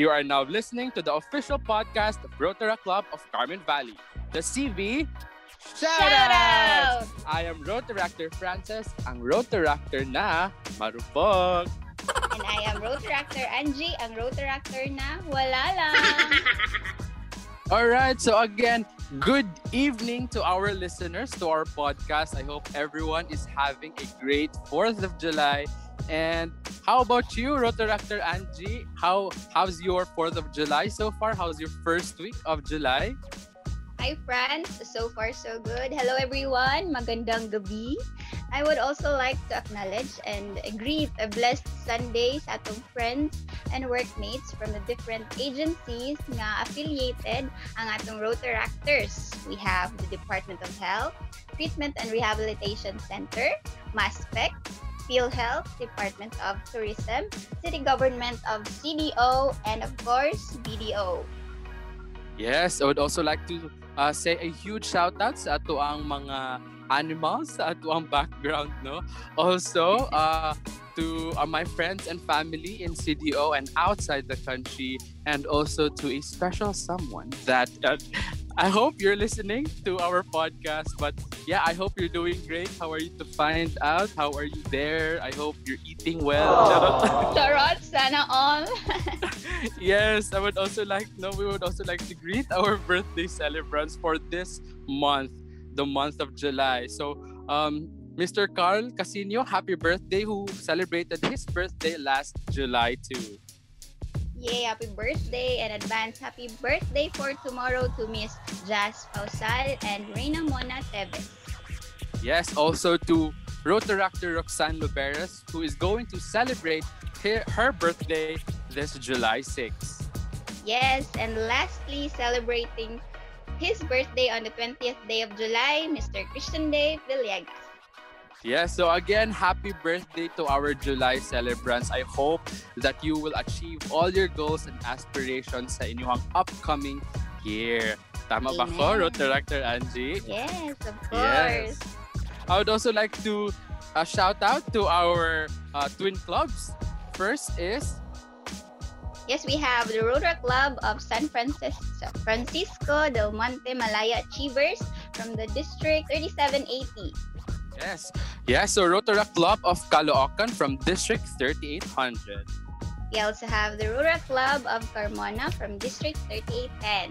You are now listening to the official podcast of Rotary Club of Carmen Valley, the CV Shoutout! I am Rotaractor Francis, ang Rotaractor na marupok. And I am Rotaractor Angie, ang Rotaractor na wala lang. Alright, so again, good evening to our listeners, to our podcast. I hope everyone is having a great 4th of July. And how about you, Rotaractor Angie? How how's your 4th of July so far? How's your first week of July? Hi, friends. So far, so good. Hello, everyone. Magandang gabi. I would also like to acknowledge and greet a blessed Sunday sa atong friends and workmates from the different agencies nga affiliated ang atong Rotaractors. We have the Department of Health, Treatment and Rehabilitation Center, MASPEC, PhilHealth, Department of Tourism, City Government of CDO, and of course, BDO. Yes, I would also like to uh, say a huge shout out sa ato ang mga animals sa ato ang background no also uh, to uh, my friends and family in CDO and outside the country and also to a special someone that uh, I hope you're listening to our podcast but yeah I hope you're doing great. How are you to find out? How are you there? I hope you're eating well. Charot, sana all. yes, I would also like no, we would also like to greet our birthday celebrants for this month, the month of July. So, um, Mr. Carl Casino, happy birthday, who celebrated his birthday last July too. Yay, happy birthday and advance happy birthday for tomorrow to Miss Jazz Pausal and Reina Mona Teves. Yes, also to Rotaractor Roxanne Luberas, who is going to celebrate her, her birthday this July 6. Yes, and lastly, celebrating his birthday on the 20th day of July, Mr. Christian Day Villegas. Yes, so again, happy birthday to our July celebrants. I hope that you will achieve all your goals and aspirations sa inyong upcoming year. Tama ba ko, Amen. Rotaractor Angie? Yes, of course. Yes. I would also like to uh, shout out to our uh, twin clubs. First is Yes, we have the Rotary Club of San Francisco, Francisco del Monte Malaya Achievers from the District 3780. Yes, yes, so Rotary Club of Caloocan from District 3800. We also have the Rotary Club of Carmona from District 3810.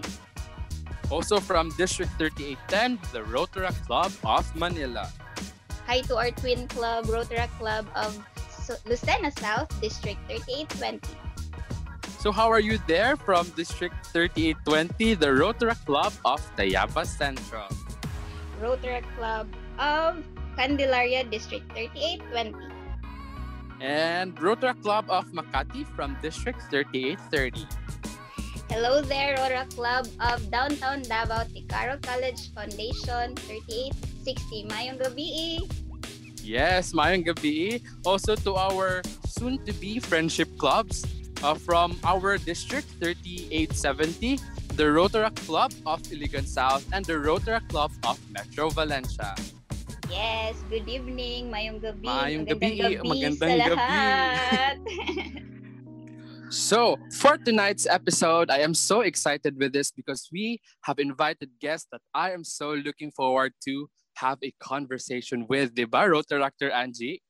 Also from District 3810, the Rotary Club of Manila. Hi to our twin club, Rotary Club of Lucena South, District 3820. So how are you there from District 3820, the Rotary Club of Tayaba Central? Rotary Club of Candelaria, District 3820. And Rotary Club of Makati from District 3830. Hello there, Rotary Club of Downtown Davao Ticaro College Foundation 3860. Mayong gabi. Yes, mayang gabi. Also to our soon-to-be friendship clubs uh, from our District 3870, the Rotary Club of Iligan South and the Rotary Club of Metro Valencia. Yes, good evening. Mayong gabi. Mayong Magandang gabi. Magandang sa gabi. lahat. So, for tonight's episode, I am so excited with this because we have invited guests that I am so looking forward to have a conversation with, di ba, Rotaractor Angie?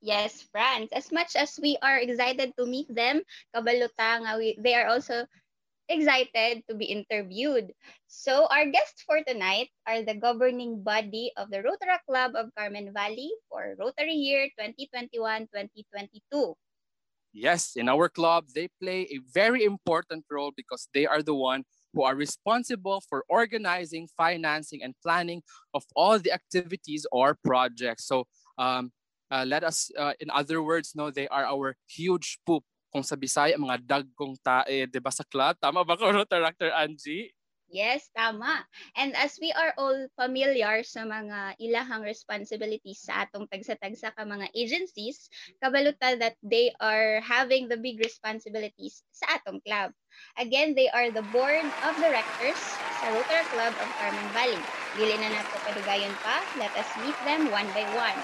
yes, friends. As much as we are excited to meet them, kabaluta nga we, they are also excited to be interviewed. So our guests for tonight are the governing body of the Rotary Club of Carmen Valley for Rotary Year 2021-2022. Yes, in our club, they play a very important role because they are the one who are responsible for organizing, financing, and planning of all the activities or projects. So, um, uh, let us, uh, in other words, know they are our huge poop. Kung sa Bisaya, mga dagkong tae, di ba sa club? Tama ba ko, Rotaractor Angie? Yes, tama. And as we are all familiar sa mga ilahang responsibilities sa atong tagsa-tagsa ka mga agencies, kabalutan that they are having the big responsibilities sa atong club. Again, they are the board of directors sa Rotary Club of Carmen Valley. Dili na nato kadugayon pa, let us meet them one by one.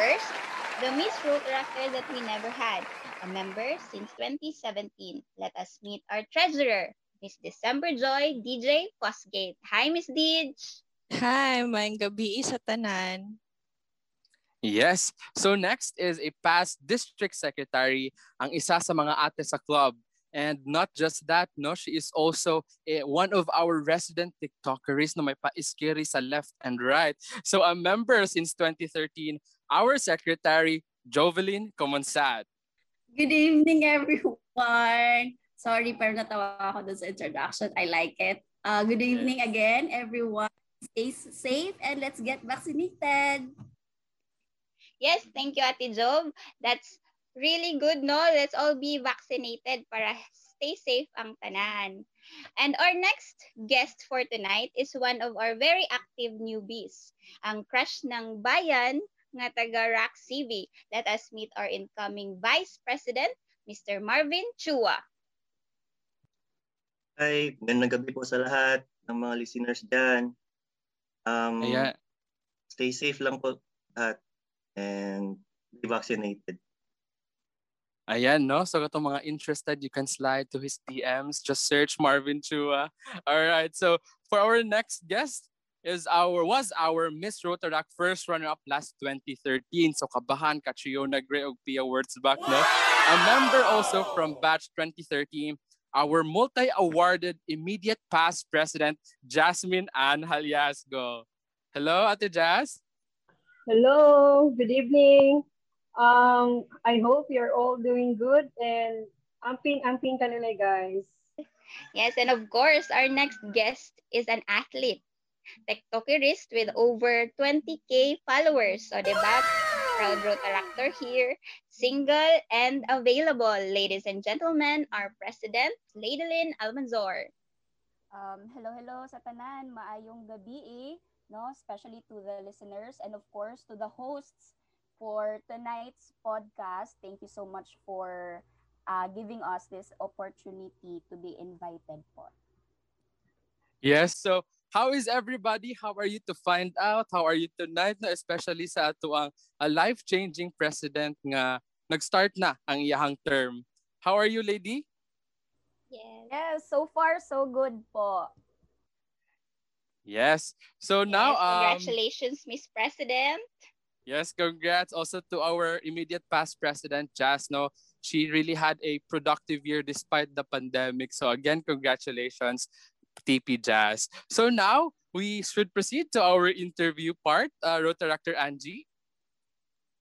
First, the Miss Rotaract that we never had, a member since 2017. Let us meet our treasurer, Miss December Joy DJ Postgate. Hi, Miss Dij! Hi, maayong gabi sa tanan. Yes. So next is a past district secretary, ang isa sa mga ate sa club. And not just that, no, she is also a, one of our resident TikTokers na may paiskiri sa left and right. So a member since 2013, our secretary, Jovelyn Comonsad. Good evening, everyone. Sorry, pero natawa ako dun sa introduction. I like it. Uh, good evening again, everyone. Stay safe and let's get vaccinated. Yes, thank you, Ate Job. That's really good, no? Let's all be vaccinated para stay safe ang tanan. And our next guest for tonight is one of our very active newbies, ang crush ng bayan nga taga RAC CV. Let us meet our incoming Vice President, Mr. Marvin Chua. Hi, magandang gabi po sa lahat ng mga listeners dyan. Um, Ayan. Stay safe lang po at and be vaccinated. Ayan, no? So itong mga interested, you can slide to his DMs. Just search Marvin Chua. All right. So for our next guest is our was our Miss Rotaract first runner-up last 2013. So kabahan Catriona Gray og Pia Words back, no? A member also from batch 2013, our multi-awarded immediate past president, Jasmine Ann Haliasgo. Hello, Ate Jazz. Hello, good evening. Um, I hope you're all doing good and amping amping kanila guys. Yes, and of course, our next guest is an athlete. TikTokerist with over 20k followers. So, diba? Proud Rotaractor here. Single and available. Ladies and gentlemen, our president, Ladylin Almanzor. Um, hello, hello sa tanan. Maayong gabi eh, no? Especially to the listeners and of course to the hosts for tonight's podcast. Thank you so much for uh, giving us this opportunity to be invited for. Yes, so how is everybody? How are you to find out? How are you tonight? No, especially sa ato ang a life-changing president nga nag-start na ang iyahang term. How are you, lady? Yes. Yes, so far so good po. Yes. So now, um, congratulations, Miss President. Yes, congrats also to our immediate past president, Jazz. No, she really had a productive year despite the pandemic. So again, congratulations, TP Jazz. So now we should proceed to our interview part. Uh, Rotaractor Angie.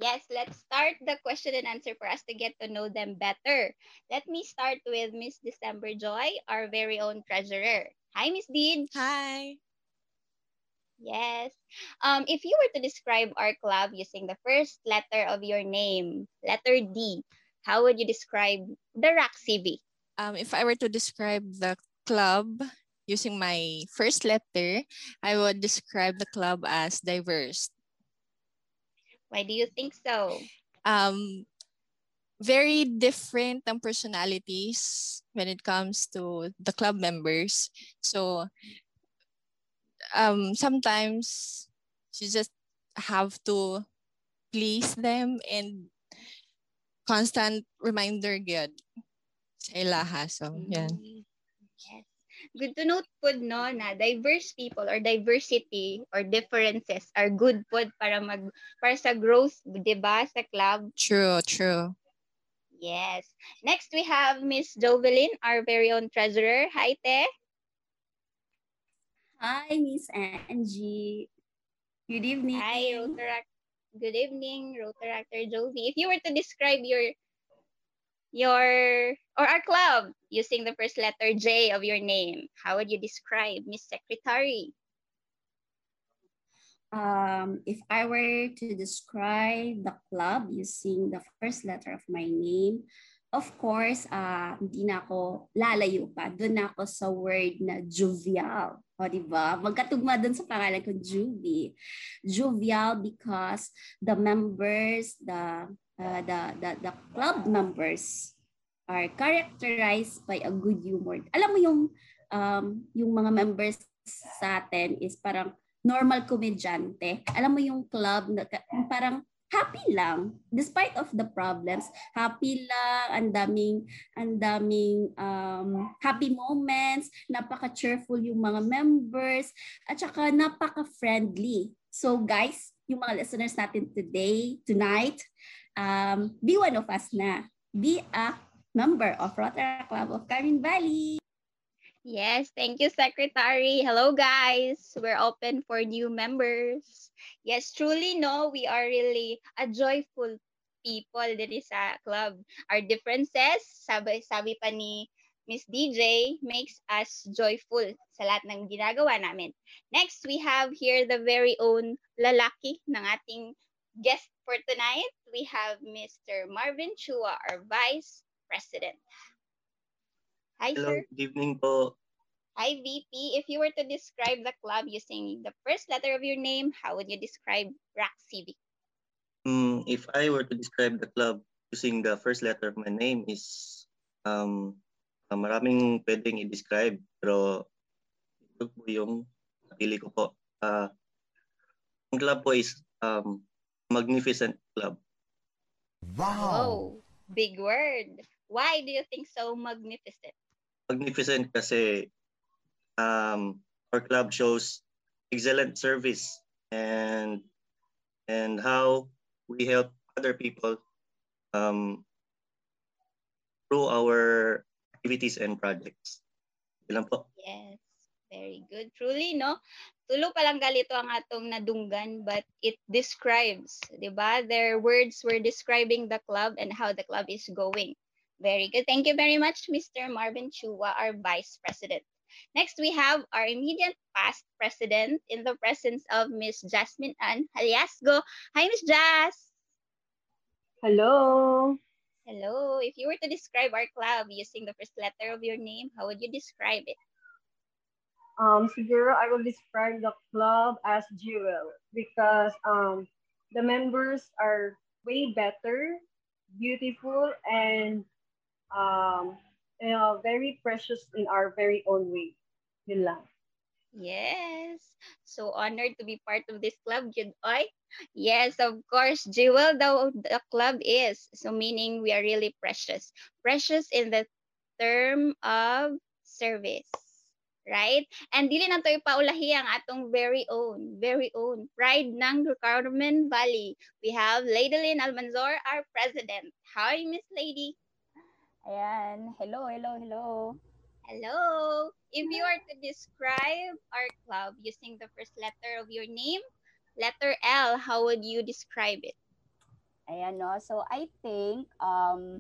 Yes, let's start the question and answer for us to get to know them better. Let me start with Miss December Joy, our very own treasurer. Hi, Miss Deed. Hi. Yes. Um, if you were to describe our club using the first letter of your name, letter D, how would you describe the RAC CV? Um, if I were to describe the club using my first letter, I would describe the club as diverse. Why do you think so? Um, very different ang personalities when it comes to the club members. So um, sometimes you just have to please them and constant reminder good sa ilaha. So, yan. Mm, Yes. Good to note po no na diverse people or diversity or differences are good po para mag para sa growth, 'di ba, sa club. True, true. Yes. Next we have Miss Jovelyn, our very own treasurer. Hi, Te. Hi, Miss Angie. Good evening. Hi, Rotaract. Good evening, Rotaractor Jovi. If you were to describe your your or our club using the first letter J of your name, how would you describe Miss Secretary? Um, if I were to describe the club using the first letter of my name, of course, uh, hindi na ako lalayo pa. Doon na ako sa word na jovial. O, di ba? Magkatugma doon sa pangalan ko, Juvie. Jovial because the members, the, uh, the, the, the club members are characterized by a good humor. Alam mo yung, um, yung mga members sa atin is parang normal komedyante. Alam mo yung club na parang happy lang despite of the problems happy lang ang daming ang daming um, happy moments napaka cheerful yung mga members at saka napaka friendly so guys yung mga listeners natin today tonight um, be one of us na be a member of Rotary Club of Carmen Valley Yes, thank you, Secretary. Hello, guys. We're open for new members. Yes, truly, no, we are really a joyful people din sa club. Our differences, sabi, sabi pa ni Miss DJ, makes us joyful sa lahat ng ginagawa namin. Next, we have here the very own lalaki ng ating guest for tonight. We have Mr. Marvin Chua, our Vice President. Hi, Hello, sir. good evening po. Hi, VP. If you were to describe the club using the first letter of your name, how would you describe RAC Civic? Mm, if I were to describe the club using the first letter of my name is um uh, maraming pwedeng i-describe pero ito po yung napili ko po. Uh, ang club po is um magnificent club. Wow. Big word. Why do you think so magnificent? Magnificent kasi um our club shows excellent service and and how we help other people um, through our activities and projects. Ilan po? Yes. Very good. Truly, no? Tulo pa lang galito ang atong nadunggan, but it describes, di ba? Their words were describing the club and how the club is going. Very good. Thank you very much, Mr. Marvin Chua, our Vice President. Next, we have our immediate past president in the presence of Miss Jasmine Ann Haliasgo. Hi, Miss Jas. Hello. Hello. If you were to describe our club using the first letter of your name, how would you describe it? Um, siguro I will describe the club as jewel because um, the members are way better, beautiful, and um, you know, very precious in our very own way. Yun lang. Yes. So honored to be part of this club, Jud Oy. Yes, of course, Jewel, the, the club is. So meaning we are really precious. Precious in the term of service. Right? And dili na to ipaulahi ang atong very own, very own pride ng Carmen Valley. We have Lady Lynn Almanzor, our president. Hi, Miss Lady. Ayan. Hello, hello, hello. Hello. If you are to describe our club using the first letter of your name, letter L, how would you describe it? Ayan, no? So, I think, um,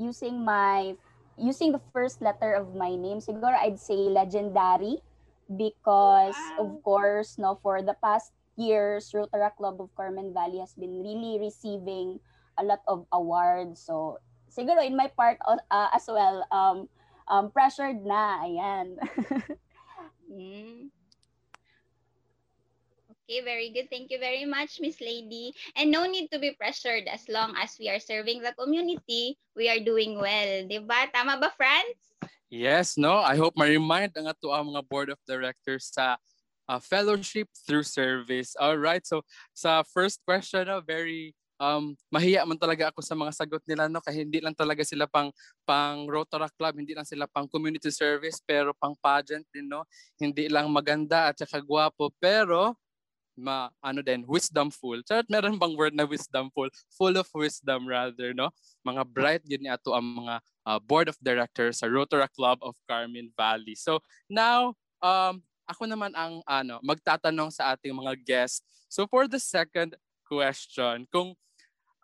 using my, using the first letter of my name, siguro I'd say legendary because, Wow. of course, no, for the past years, Rotary Club of Carmen Valley has been really receiving a lot of awards. So, siguro in my part uh, as well, um, um, pressured na, ayan. Hmm. Okay, very good. Thank you very much, Miss Lady. And no need to be pressured as long as we are serving the community, we are doing well. Diba? Tama ba, Franz? Yes, no? I hope ma-remind ang ato ang mga board of directors sa uh, fellowship through service. All right. So sa first question, no, very um mahiya man talaga ako sa mga sagot nila no kasi hindi lang talaga sila pang pang Rotary Club, hindi lang sila pang community service pero pang pageant din no. Hindi lang maganda at saka gwapo pero ma ano din wisdomful. Charot meron bang word na wisdomful? Full of wisdom rather no. Mga bright yun ni ato ang mga uh, board of directors sa Rotary Club of Carmen Valley. So now um ako naman ang ano magtatanong sa ating mga guests. So for the second question, kung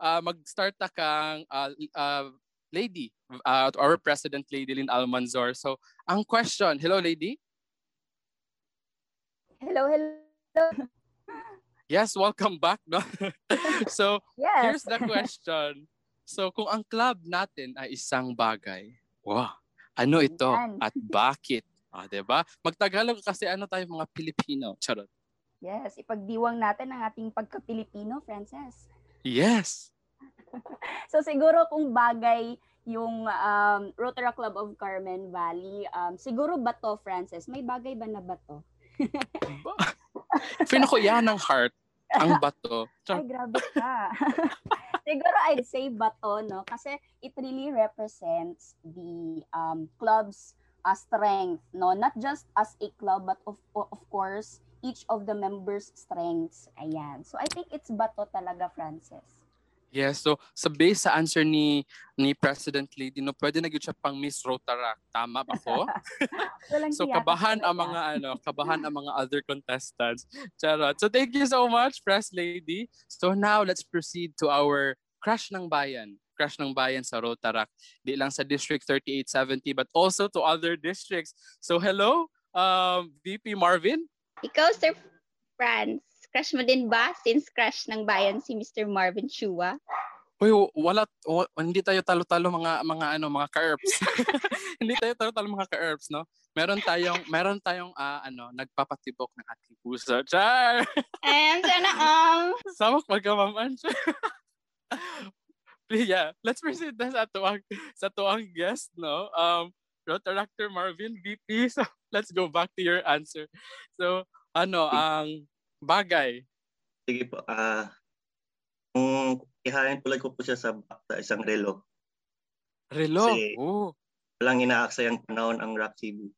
uh, mag-start na kang uh, uh, lady, uh, our president lady Lynn Almanzor. So ang question, hello lady. hello, hello. Yes, welcome back. No? so Yes. here's the question. So kung ang club natin ay isang bagay, wow, ano ito Yan. at bakit? Ah, 'di ba? Magtagalog kasi ano tayo mga Pilipino. Charot. Yes, ipagdiwang natin ang ating pagka-Pilipino, Frances. Yes. So siguro kung bagay yung um, Rotary Club of Carmen Valley, um, siguro bato, Frances. May bagay ba na bato? Fino ko yan ng heart. Ang bato. Ay, grabe ka. Siguro I'd say bato, no? Kasi it really represents the um, club's uh, strength, no? Not just as a club, but of, of course, each of the members' strengths. Ayan. So I think it's bato talaga, Francis. Yes, so sa base sa answer ni ni President Lady, no, pwede na gyud siya pang Miss Rotaract. Tama ba ko? So kabahan ang mga ano, kabahan ang mga other contestants. Charot. So thank you so much, Press Lady. So now let's proceed to our Crash ng Bayan. Crash ng Bayan sa Rotaract. Di lang sa District 3870 but also to other districts. So hello, um, VP Marvin. Ikaw, Sir Franz, crush mo din ba since crush ng bayan si Mr. Marvin Chua? Uy, wala, wa- hindi tayo talo-talo mga mga ano, mga ka-herbs. hindi tayo talo-talo mga ka-herbs, no? Meron tayong meron tayong ah, ano, nagpapatibok ng ating puso. Char! And sana um, Samok magkamaman siya. yeah, let's proceed na sa tuwang sa tuwang guest, no? Um, Rotaractor Marvin, VP. So, let's go back to your answer. So, ano, ang bagay. Sige po. Ah, kung ihahin tuloy ko po siya sa, sa isang relo. Relo. Kasi- Oh. Walang inaaksayang panahon ang Rock TV.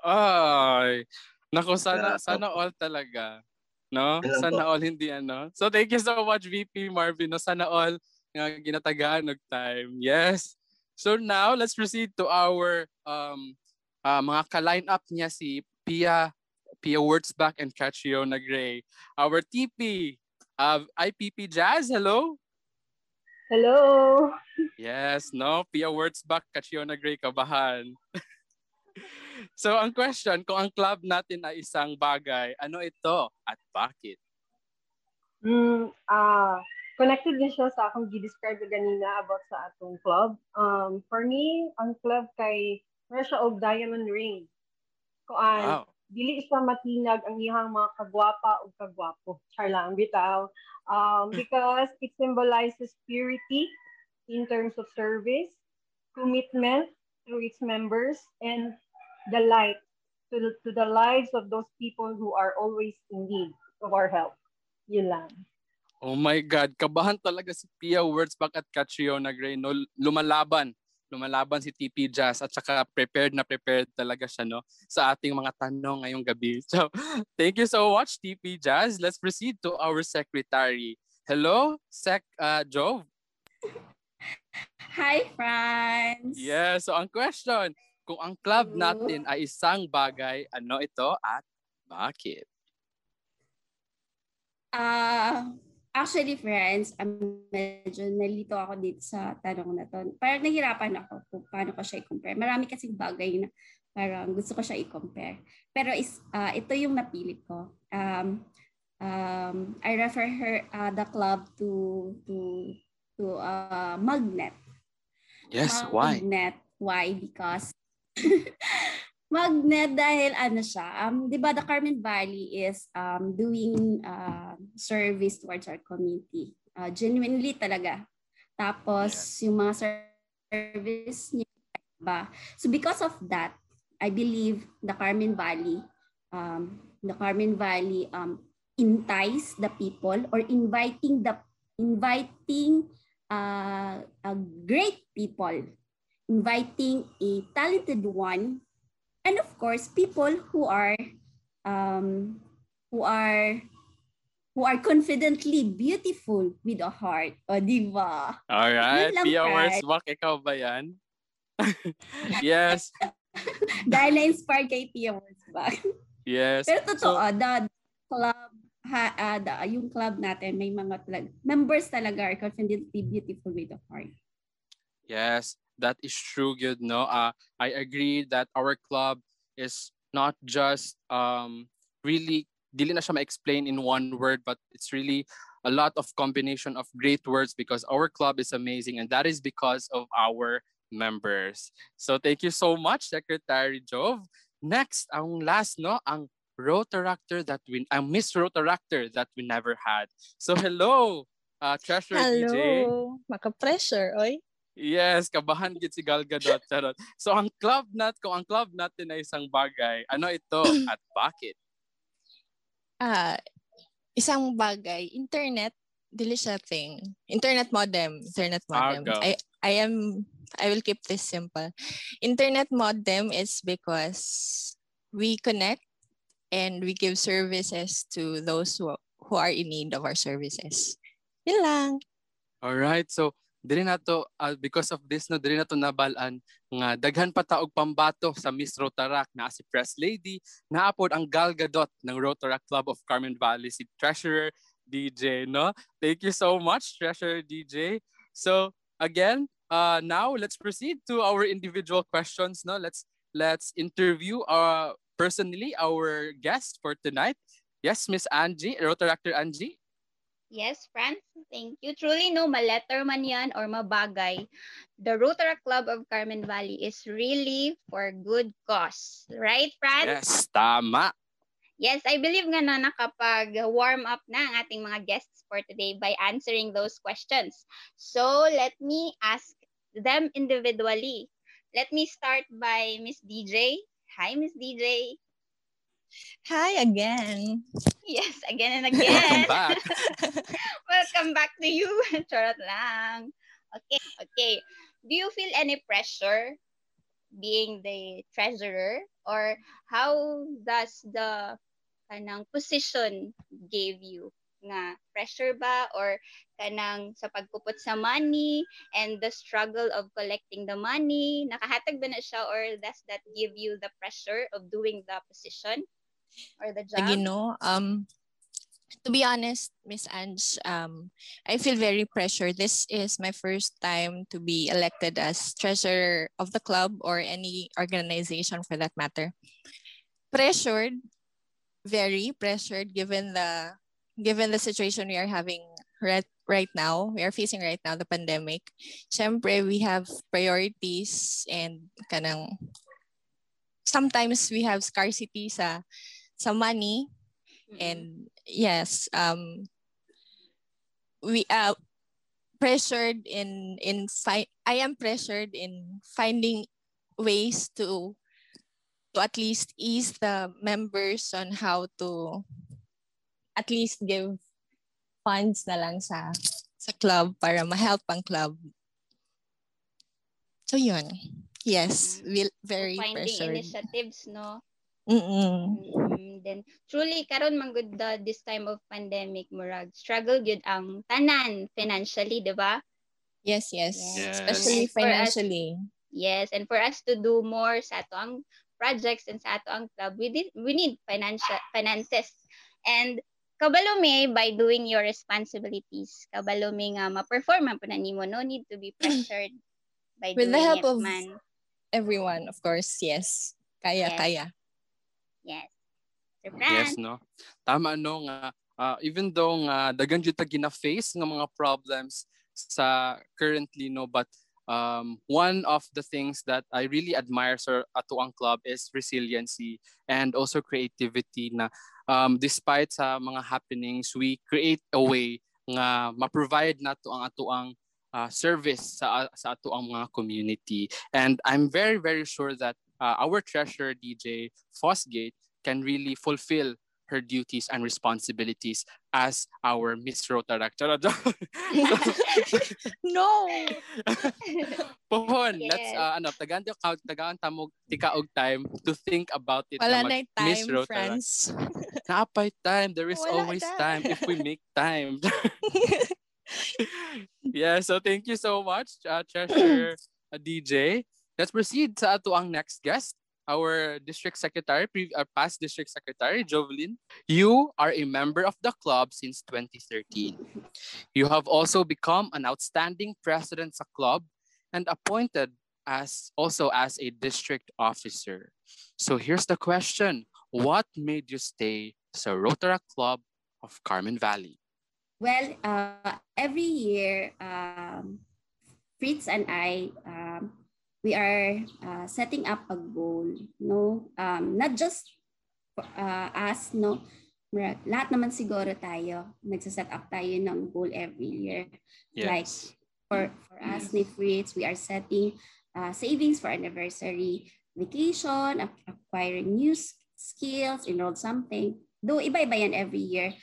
Ay. Nako, sana, Yeah. sana all talaga. No? Sana po. all hindi ano. So, thank you so much, VP Marvin. No? Sana all nga ginatagaan ng time. Yes. So now, let's proceed to our um uh, mga ka-line up niya si Pia Pia Wurtzbach and Catriona Gray. Our TP of IPP Jazz. Hello. Hello. Yes, no? Pia Wurtzbach, Catriona Gray, kabahan. so, ang question, kung ang club natin ay isang bagay, ano ito at bakit? Mm, ah, connected din siya sa akong gi-describe ganina about sa atong club. Um, for me, ang club kay meron siya og diamond ring. Kuan, Wow. Dili siya matinag ang iyang mga kagwapa o kagwapo. Char lang, bitaw. Um, because it symbolizes purity in terms of service, commitment through its members, and the light to the, to the lives of those people who are always in need of our help. Yun lang. Oh my God, kabahan talaga si Pia Wurtzbach at Catriona Gray. No? Lumalaban. Lumalaban si TP Jazz at saka prepared na prepared talaga siya no sa ating mga tanong ngayong gabi. So, thank you so much TP Jazz. Let's proceed to our secretary. Hello, Sec uh, Jove. Hi, friends! Yes, so ang question, kung ang club Hello. natin ay isang bagay, ano ito at bakit? Ah, actually, friends, um, medyo nalito ako dito sa tanong na to. Parang nahirapan ako kung paano ko siya i-compare. Marami kasing bagay na parang gusto ko siya i-compare. Pero is, ah, ito yung napili ko. Um, um, I refer her uh, the club to to to uh, Magnet. Yes, why? Magnet. Why? Because Magnet dahil ano siya, um, 'di ba the Carmen Valley is um, doing uh, service towards our community. Uh, genuinely talaga. Tapos yung mga service niya ba. So because of that, I believe the Carmen Valley um, the Carmen Valley um, entice the people or inviting the inviting uh, a great people inviting a talented one and of course people who are um, who are who are confidently beautiful with a heart o diba Alright, Yun lang, Pia Kai. Wurtzbach, ikaw ba yan? yes, dahil na-inspired kay Pia Wurzbach. yes. Pero totoo, So- the club, ha, ah, the- yung club natin, may mga talag, members talaga are confidently beautiful with a heart. Yes, that is true, good, no? Uh, I agree that our club is not just um really dili na siya ma-explain in one word but it's really a lot of combination of great words because our club is amazing and that is because of our members. So thank you so much Secretary Jove. Next, ang last no, ang Rotaractor that we ang Miss Rotaractor that we never had. So hello, uh, Treasurer DJ. Hello! Maka-pressure, oy. Yes, kabahan gid si Gal Gadot. Charot. So ang club nat, kung ang club natin ay isang bagay, ano ito at bakit? Ah, isang bagay, internet, dili siya thing. Internet modem, internet modem. Argo. I I am I will keep this simple. Internet modem is because we connect and we give services to those who who are in need of our services. Yun lang. All right. So diri na to ah, because of this no diri na to nabalaan nga daghan pa ta og pambato sa Miss Rotarac na si Press Lady naapod ang Gal Gadot ng Rotarac Club of Carmen Valley si Treasurer DJ no? Thank you so much Treasurer DJ so again uh now let's proceed to our individual questions no? Let's let's interview uh personally our guest for tonight. Yes Miss Angie Rotaractor Angie Yes, friends. Thank you. Truly, no, maletter man yan or mabagay. The Rotaract Club of Carmen Valley is really for good cause. Right, friends? yes tama Yes, I believe nga na nakapag-warm up na ang ating mga guests for today by answering those questions. So, let me ask them individually. Let me start by Miss DJ. Hi, Miss DJ. Hi again. Yes, again and again. back. Welcome back to you. Charot lang. Okay, okay. Do you feel any pressure being the treasurer or how does the kanang position gave you nga pressure ba or kanang sa pagkupot sa money and the struggle of collecting the money nakahatag ba na siya or does that give you the pressure of doing the position or the job Again, no, um, to be honest, Miss Ange, um, I feel very pressured. This is my first time to be elected as treasurer of the club or any organization for that matter. Pressured, very pressured given the given the situation we are having right right now. We are facing right now the pandemic. Siyempre, we have priorities and kanang sometimes we have scarcity sa sa money and yes um we are pressured in in fi- i am pressured in finding ways to to at least ease the members on how to at least give funds na lang sa sa club para ma-help ang club. So yun. Yes will very finding pressured. initiatives no Mm-mm. Mm, then truly karon man gud the this time of pandemic murag struggle gyud ang tanan financially di ba? Yes yes. Yes. especially And for us- financially. Yes and for us to do more sa ato ang projects and sa ato ang club we did, we need financial finances. And kabalo mi by doing your responsibilities kabalo mi nga ma-perform man po na nimo no need to be pressured by With the doing help it of- man. everyone of course yes. Kaya Yes. kaya yes. Sir Yes, no. Tama no nga uh, even though nga daghan jud ta gina-face nga mga problems sa currently no but um, one of the things that I really admire sa ato ang club is resiliency and also creativity na um, despite sa mga happenings we create a way nga ma-provide nato ang ato ang uh, service sa sa ato ang mga community. And I'm very very sure that uh, our treasurer DJ Fosgate can really fulfill her duties and responsibilities as our Miss Rotaract. No Pohon, let's Yes. uh, ano, tagaan tagaan tamog tikaog time to think about it wala na na mag- yung Miss time Rotaract. friends Naapay time. There is Wala always na. time if we make time. yeah, so thank you so much, uh, Treasurer uh, DJ. Let's proceed sa ato ang next guest, our district secretary, pre- uh, past district secretary, Jovelyn. You are a member of the club since 2013. You have also become an outstanding president sa club and appointed as also as a district officer. So here's the question. What made you stay sa Rotaract Club of Carmen Valley? Well, uh, every year, um, Fritz and I, um, we are uh, setting up a goal, no? Um, not just uh, us, no? Lahat naman siguro tayo, nagsaset up tayo ng goal every year. Like, for, for us ni Fritz, we are setting uh, savings for anniversary, vacation, ac- acquiring new skills, enroll something. Though iba-iba yan every year.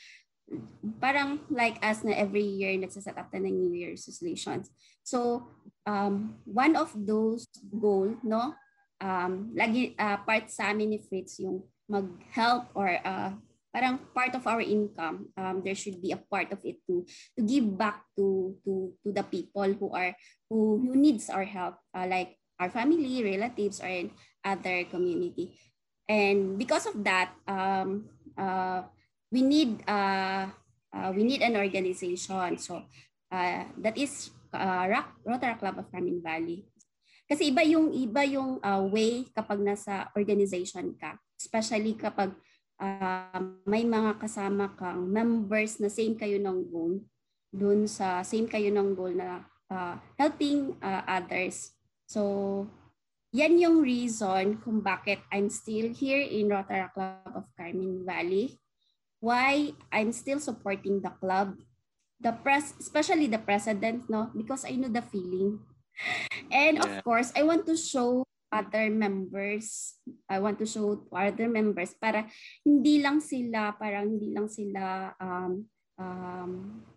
parang like us na every year nagsaset up na ng New Year's resolutions. So, um, one of those goal, no, um, lagi uh, part sa amin ni Fritz yung mag-help or uh, parang part of our income um, there should be a part of it to to give back to to to the people who are who who needs our help uh, like our family relatives or in other community. And because of that um, uh, we need uh, uh, we need an organization. So uh, that is uh, Rotary Club of Carmen Valley kasi iba yung iba yung uh, way kapag nasa organization ka, especially kapag uh, may mga kasama kang members na same kayo ng goal, dun sa same kayo ng goal na uh, helping uh, others. So, yan yung reason kung bakit I'm still here in Rotary Club of Carmen Valley. Why I'm still supporting the club. The press, especially the president, no? Because I know the feeling and of course, I want to show other members. I want to show other members para hindi lang sila, parang hindi lang sila um, um,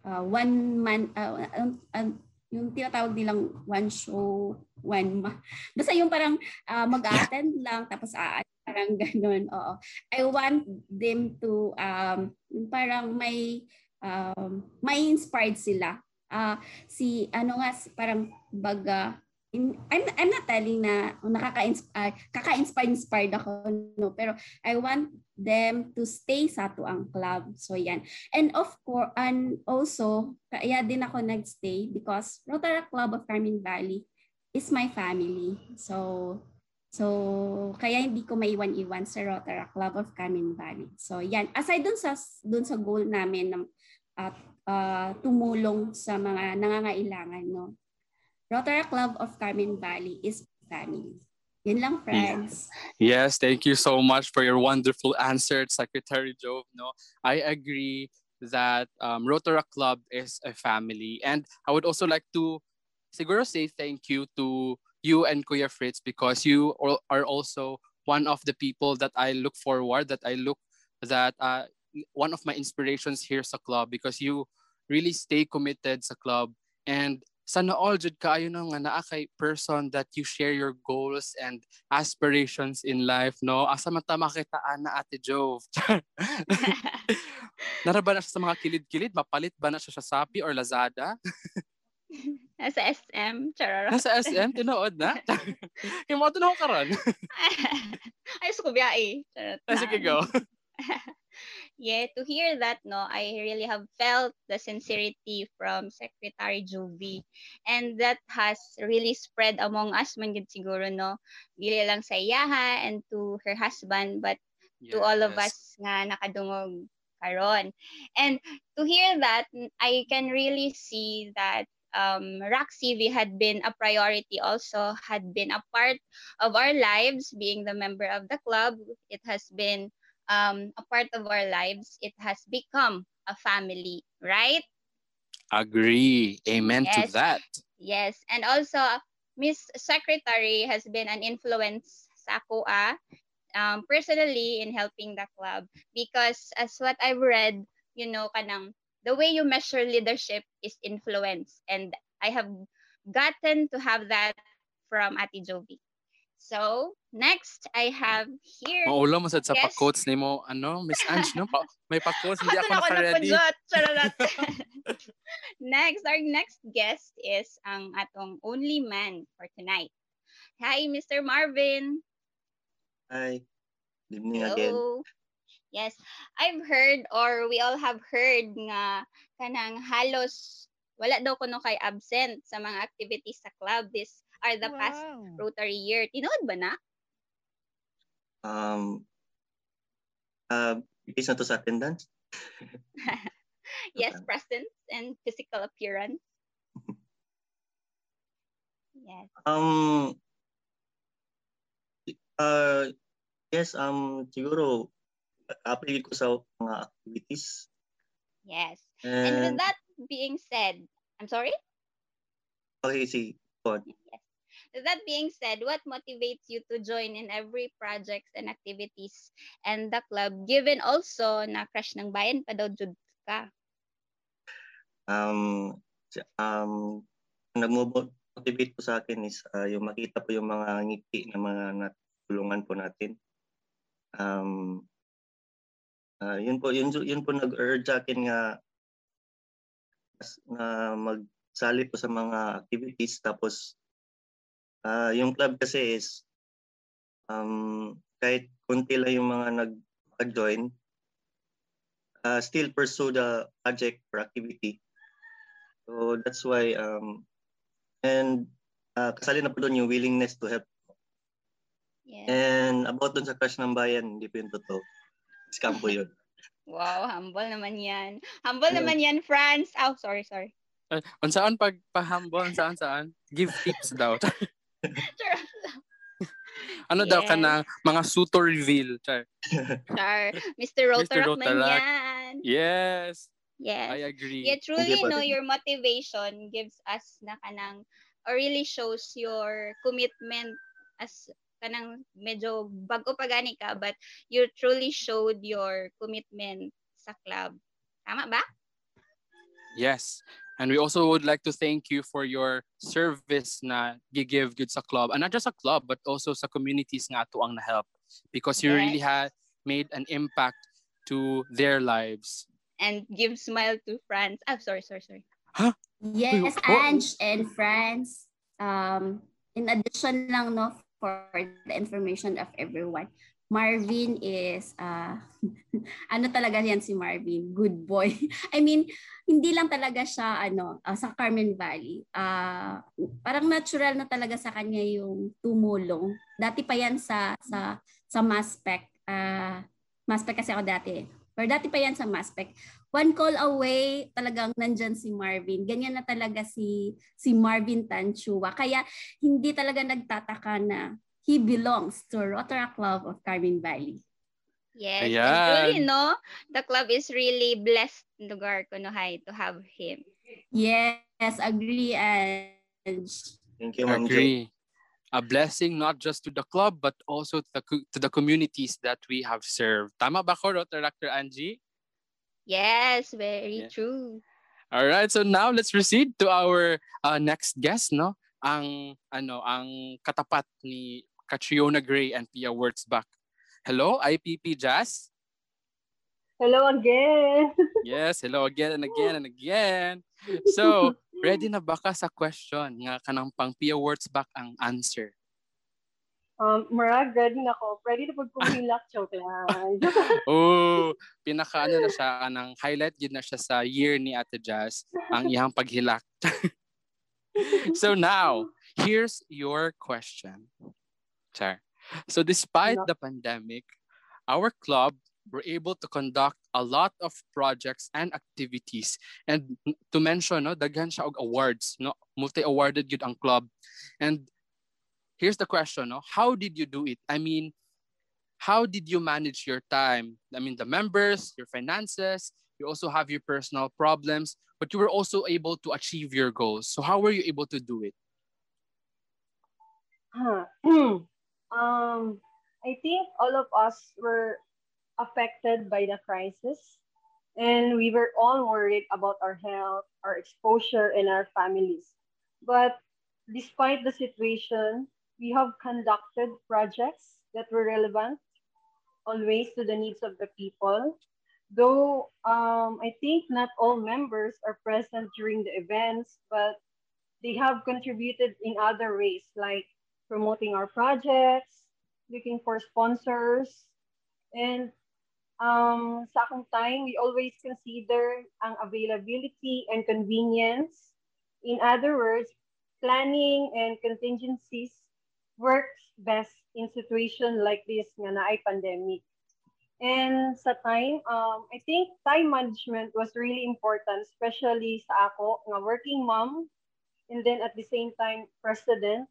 uh, one man, uh, uh, uh, yung tinatawag nilang one show, one ma. Basta yung parang uh, mag-attend lang tapos aalis parang ganun. Oo. I want them to um parang may um may inspired sila. Uh, si ano nga parang baga in, I'm, I'm not telling na nakaka-inspire, kaka-inspire inspired ako no pero I want them to stay sa tuang club. So yan. And of course and also kaya din ako nagstay because Rotary Club of Carmen Valley is my family. So So, kaya hindi ko maiwan-iwan sa Rotary Club of Carmen Valley. So, yan. Aside dun sa, dun sa goal namin ng uh, uh, tumulong sa mga nangangailangan. No? Rotary Club of Carmen Valley is family. Yun lang, friends. Yes, thank you so much for your wonderful answer, Secretary Jove. No, I agree that um, Rotary Club is a family. And I would also like to siguro say thank you to you and Kuya Fritz because you are also one of the people that I look forward, that I look, that uh, one of my inspirations here sa club because you really stay committed sa club. And sana all jud kaayo na nga naa kay person that you share your goals and aspirations in life no? Asa man ta makitaan na ate Jove? Naraba na siya sa mga kilid-kilid? Mapalit ba na siya sa Shopee or Lazada Nasa SM, chararot. Nasa SM, tinuod na? Kaya na ako karon. Ay, ko biya eh. Charot ah, Sige, go. yeah, to hear that, no, I really have felt the sincerity from Secretary Juvie. And that has really spread among us man good siguro, no. Dili lang sa iyaha and to her husband, but yes. to all of us nga nakadungog karon. And to hear that, I can really see that um, CV had been a priority also, had been a part of our lives, being the member of the club. It has been um, a part of our lives, it has become a family, right? Agree. Amen yes. to that. Yes. And also, Miss Secretary has been an influence sa um, personally in helping the club because as what I've read, you know, kanang the way you measure leadership is influence. And I have gotten to have that from Ati Jovi. So, next, I have here... Maulo mo sa yes. pa-quotes ni mo, ano, Miss Ange, no? Pa, may pa-quotes, hindi ako naka-ready. next, our next guest is ang atong only man for tonight. Hi, Mr. Marvin. Hi. Good evening Hello. again. Yes, I've heard or we all have heard nga kanang halos wala daw kuno kay absent sa mga activities sa club this are the wow. past Rotary year. Tinood ba na? Um, uh, based na to sa attendance? yes, presence and physical appearance. yes. Um, uh, yes, um, siguro, apply ko sa mga activities. Yes. And, and with that being said, I'm sorry? Okay, see. Yes. That being said, what motivates you to join in every projects and activities and the club given also na crush ng bayan pa daw jud ka? Um, um, nag-motivate po sa akin is uh, yung makita po yung mga ngiti ng mga natulungan po natin. Um, uh, yun po, yun, yun po nag-urge akin nga na magsali po sa mga activities. Tapos uh, yung club kasi is um, kahit konti lang yung mga nag-join uh, still pursue the project or activity. So that's why um, and uh, kasali na po doon yung willingness to help. Yes. and about doon sa crush ng bayan hindi po yun totoo scam po yun Wow, humble naman yan. Humble Yeah. naman yan, Franz. Oh, sorry, sorry. Uh, unsaan pag pahambol, unsaan saan? Give tips daw. Ano daw ka Yes. na mga suitor reveal? Char. Char. Mr. Rotaract man Rotaract. yan. Yes, Yes. I agree. Yeah, truly, no, din. your motivation gives us na kanang, or really shows your commitment as kanang medyo bago pa gani ka, but you truly showed your commitment sa club. Tama ba? Yes. And we also would like to thank you for your service na gigive good sa club. And not just sa club, but also sa communities nga ato ang na-help. Because you really Yes. had made an impact to their lives. And give smile to France. Ah, sorry, sorry, sorry. Huh? Yes, Ange and friends. Um, in addition lang, no, for the information of everyone, Marvin is, uh, ano talaga yan si Marvin? Good boy. I mean, hindi lang talaga siya, ano, uh, sa Carmen Valley. Uh, parang natural na talaga sa kanya yung tumulong. Dati pa yan sa, sa, sa Maspec. Uh, Maspec kasi ako dati. Pero dati pa yan sa Maspec one call away, talagang nandyan si Marvin. Ganyan na talaga si si Marvin Tanchua. Kaya hindi talaga nagtataka na he belongs to Rotaract Club of Carmen Valley. Yes. And Ayan. truly, no, the club is really blessed lugar ko no hay to have him. Yes, agree and thank you ma'am. Agree. A blessing not just to the club, but also to the, to the communities that we have served. Tama ba ko, Dr. Angie? Yes, very Yeah. true. All right, so now let's proceed to our uh, next guest, no? Ang ano, ang katapat ni Catriona Gray and Pia Wurtzbach. Hello, IPP Jazz. Hello again. Yes, hello again and again and again. So, ready na ba ka sa question nga kanang pang Pia Wurtzbach ang answer? Um, Marag, ready na ako. Ready na pagpumilak. Joke lang. Oh, pinaka ano na siya kanang highlight yun na siya sa year ni Ate Jazz ang iyang paghilak. so now, here's your question. Char. So despite the pandemic, our club were able to conduct a lot of projects and activities. And to mention, no, daghan siya og awards, no, multi-awarded yun ang club. And here's the question, no, how did you do it? I mean, how did you manage your time? I mean, the members, your finances, you also have your personal problems, but you were also able to achieve your goals. So how were you able to do it? Huh. um, I think all of us were affected by the crisis, and we were all worried about our health, our exposure, and our families. But despite the situation, we have conducted projects that were relevant always to the needs of the people. Though um, I think not all members are present during the events, but they have contributed in other ways, like promoting our projects, looking for sponsors, and um, sa akong time, we always consider ang availability and convenience. In other words, planning and contingencies works best in situation like this nga na ay pandemic. And sa time, um, I think time management was really important, especially sa ako, nga working mom, and then at the same time, president.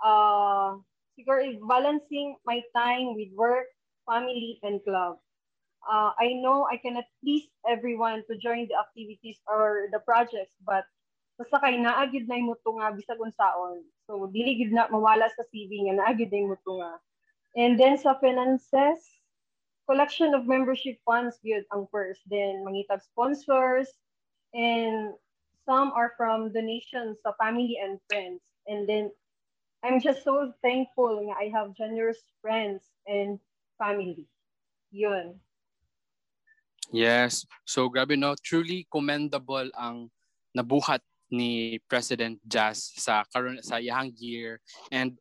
Uh, siguro, balancing my time with work, family, and club. Uh, I know I cannot please everyone to join the activities or the projects, but basta kay naagid na mo nga bisag unsaon. So dili gid na mawala sa CV nga naagid na mo nga. And then sa finances, collection of membership funds good ang first. Then mangitag sponsors and some are from donations sa family and friends. And then I'm just so thankful nga I have generous friends and family. Yun. Yes. So grabe no, truly commendable ang nabuhat ni President Jazz sa karon sa iyang year. And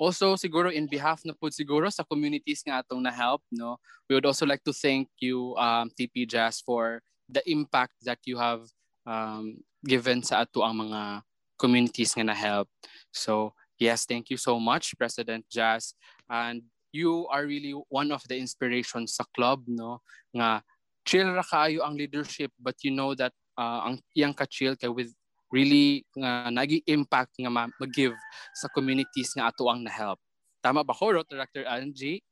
also siguro in behalf na po siguro sa communities nga atong na help no? We would also like to thank you um, TP Jazz for the impact that you have um, given sa ato ang mga communities nga na help so yes thank you so much President Jazz. And you are really one of the inspirations sa club no? Nga chill ra kaayo ang leadership but you know that uh, ang iyang ka-chill kay with really nga nagi impact nga mag-give sa communities nga ato ang na-help. Tama ba ko, Rotaractor Angie?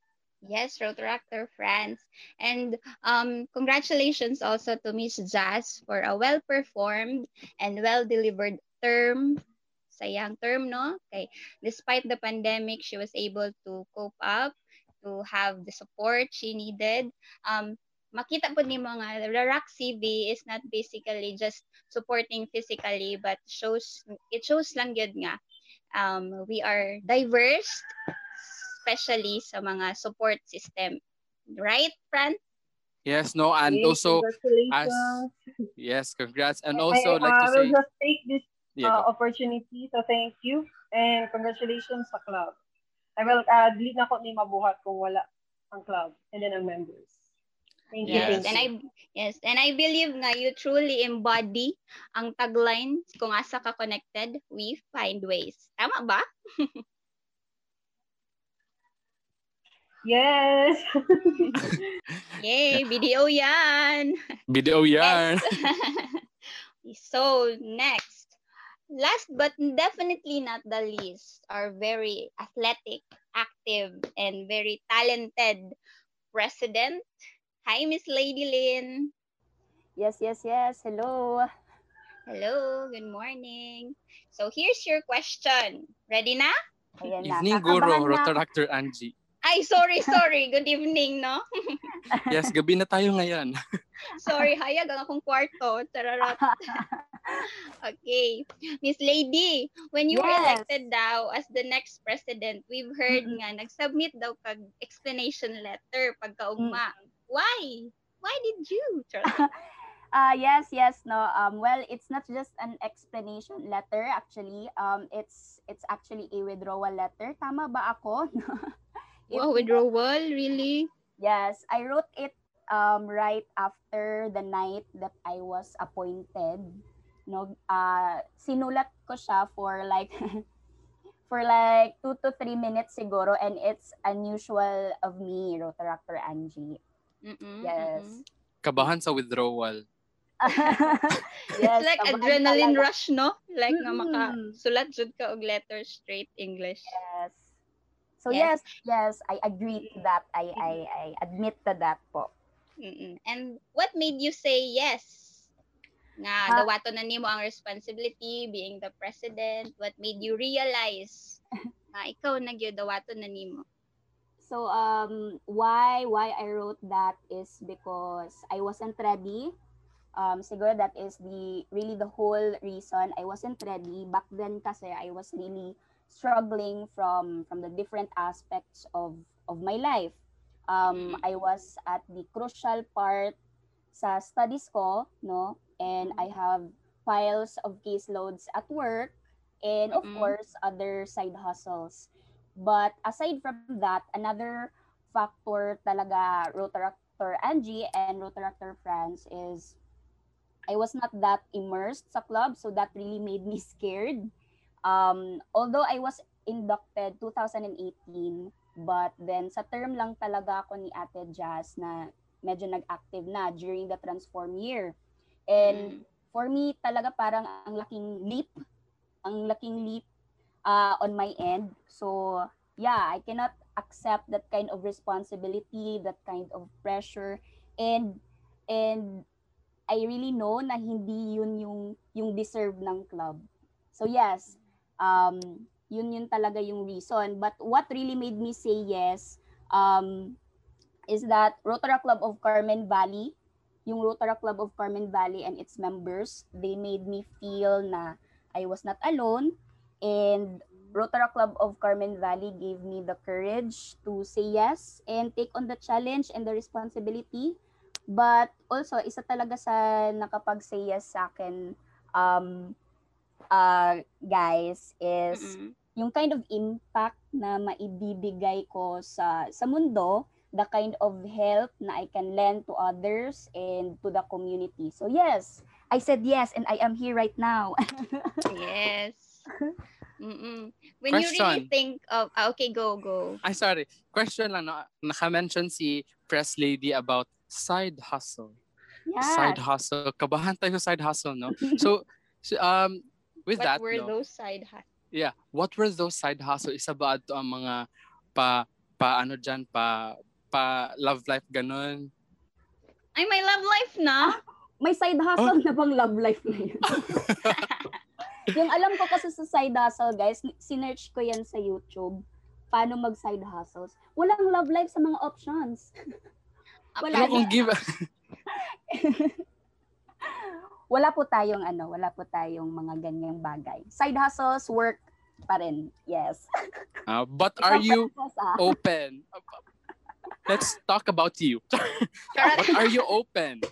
Yes, Rotaractor friends. And um, congratulations also to Miss Jazz for a well-performed and well-delivered term sayang term, no? Okay. Despite the pandemic, she was able to cope up, to have the support she needed. Um, makita po ni mga Rarak CV is not basically just supporting physically but shows it shows lang yun nga. Um, we are diverse especially sa mga support system. Right Fran? Yes no and Okay, also as yes congrats. And also I, like to I say will just take this uh, opportunity to thank you and congratulations sa club. I will, uh, dili na ko ni mabuhat kung wala ang club and then ang members. Thank you. Yes, Yes. thank and. I yes, and I believe nga you truly embody ang tagline kung asa ka connected, we find ways. Tama ba? Yes. Yay, video yan. video yarn so next, last but definitely not the least, our very athletic, active, and very talented president. Hi, Miss Lady Lynn. Yes, yes, yes. Hello. Hello, good morning. So here's your question. Ready na? Ayan na. evening guro. Rotaractor Angie Ay, sorry, sorry. Good evening, no? yes gabi na tayo ngayon Sorry, hayag ang akong kwarto. Chararot. okay. Miss Lady, when you were Yes. elected daw as the next president, we've heard Mm-mm. nga, nag-submit daw kag explanation letter pagkaugma. Why? Why did you? Uh, yes, yes, no. Um, well, it's not just an explanation letter actually. Um, it's it's actually a withdrawal letter. Tama ba ako? Wow, withdrawal? Really? Yes, I wrote it um right after the night that I was appointed. No, uh sinulat ko siya for like for like two to three minutes siguro and it's unusual of me, Rotaractor Angie. Mm-mm, Yes. mm-mm. kabahan sa withdrawal It's like adrenaline talaga. rush, no? Like nga Mm-mm. makasulat jud ka og letter straight English. Yes. So Yes. yes, yes, I agree to that. I I I admit to that po. Mm-mm. And what made you say yes? Nga, Ha? dawato na nimo ang responsibility being the president. What made you realize na ikaw na gyud dawato na nimo? So um why why I wrote that is because I wasn't ready. Um siguro that is the really the whole reason I wasn't ready back then kasi I was really struggling from from the different aspects of of my life. Um I was at the crucial part sa studies ko, no? And I have piles of caseloads at work and of Mm-mm. course other side hustles. But aside from that, another factor talaga Rotaractor Angie and Rotaractor France is I was not that immersed sa club, so that really made me scared. Um, although I was inducted 2018, but then sa term lang talaga ako ni Ate Jazz na medyo nag-active na during the transform year. And Mm. for me talaga parang ang laking leap, ang laking leap uh, on my end. So yeah, I cannot accept that kind of responsibility, that kind of pressure, and and I really know na hindi yun yung yung deserve ng club. So yes, um, yun yun talaga yung reason. But what really made me say yes um, is that Rotary Club of Carmen Valley, yung Rotary Club of Carmen Valley and its members, they made me feel na I was not alone and Rotary Club of Carmen Valley gave me the courage to say yes and take on the challenge and the responsibility. But also, isa talaga sa nakapag-say yes sa akin, um, uh, guys, is Mm-mm. yung kind of impact na maibibigay ko sa sa mundo, the kind of help na I can lend to others and to the community. So yes, I said yes and I am here right now. Yes. Mm-mm. When you really Question. think of, ah, okay, go, go. Ay, sorry. Question lang. No? Naka-mention si Press Lady about side hustle. Side yes. hustle. Kabahan tayo sa side hustle, no? So, so, um, with What that, were no? those side hustles? Yeah. What were those side hustle? Isa ba ito ang mga pa, pa ano dyan, pa, pa love life ganun? Ay, may love life na. May side hustle na bang love life na yun? yung alam ko kasi sa side hustle, guys, sinearch ko yan sa YouTube. Paano mag side hustles. Walang love life sa mga options. Wala Pero kung give, wala po tayong ano, wala po tayong mga ganyang bagay. Side hustles, work pa rin. Yes. uh, but are you ah. open? Let's talk about you. but are you open?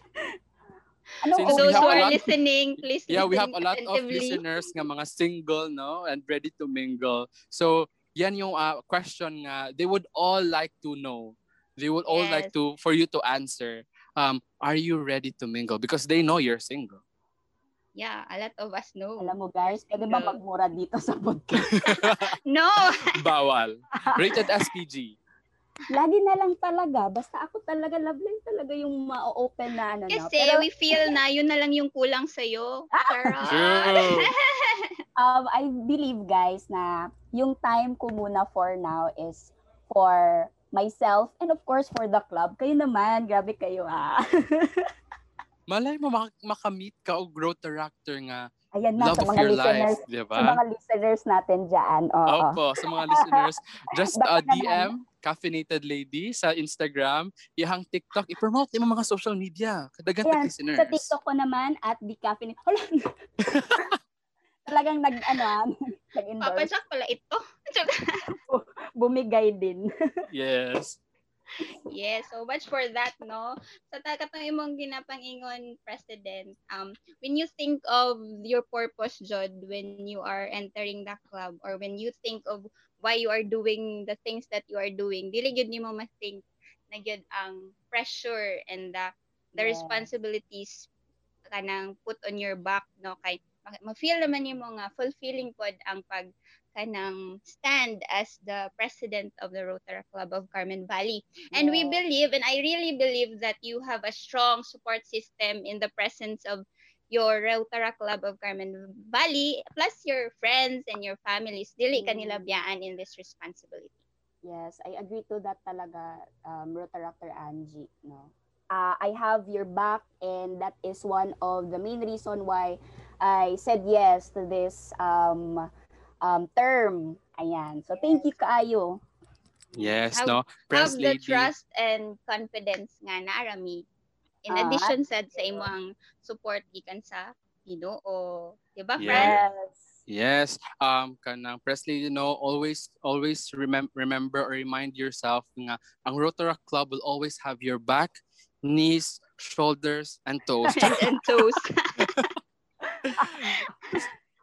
Ano, Since So we those have who a are lot- listening, please Yeah, we have a lot of listeners nga mga single, no? And ready to mingle. So, yan yung uh, question nga. They would all like to know. They would all like Yes. to, for you to answer. Um, are you ready to mingle? Because they know you're single. Yeah, a lot of us know. Alam mo guys, pwede ba magmura dito sa podcast? No! Bawal. Rated SPG. Lagi na lang talaga. Basta ako talaga, love life talaga yung ma-open na ano. no? Kasi Pero we feel na yun na lang yung kulang sa'yo. True. um, I believe guys na yung time ko muna for now is for myself and of course for the club. Kayo naman, grabe kayo ah. Malay mo mak- makamit ka o growth director nga. Ayan na Love sa mga your listeners, life. Di sa ba? mga listeners natin dyan. Oo. Opo, sa mga listeners, just uh. DM Caffeinated Lady sa Instagram, ihang TikTok, i-promote yung mga social media. Kadagan tag listeners. Sa TikTok ko naman at the caffeine. Hala. Talagang nag ano, ah, Papa nag-endorse, Jack pala ito. bumigay din. Yes. yes, so much for that, no? Sa takatang imong ginapangingon, President, um, when you think of your purpose, Jod, when you are entering the club, or when you think of why you are doing the things that you are doing, dili gyud nimo ma-think na gyud ang pressure and the, the Yes. responsibilities kanang put on your back, no? Kay ma- ma-feel naman nimo nga fulfilling pod ang pag kanang stand as the president of the Rotary Club of Carmen Valley. And we Yes. believe, and I really believe that you have a strong support system in the presence of your Rotary Club of Carmen Valley, plus your friends and your families. Dili ka nila Mm. biyaan in this responsibility. Yes, I agree to that talaga, um, Rotaractor Angie. No? Uh, I have your back and that is one of the main reason why I said yes to this um, um, term. Ayan. So, thank you kaayo. Yes, Have- no? Press have the trust and confidence nga narami. In Ah, addition sad sa imo ang support gikan sa Ginoo. Di ba. Fran? Yes. Yes. Um kanang press lady no always always remem- remember or remind yourself nga ang Rotary Club will always have your back, knees, shoulders and toes. Hands and toes.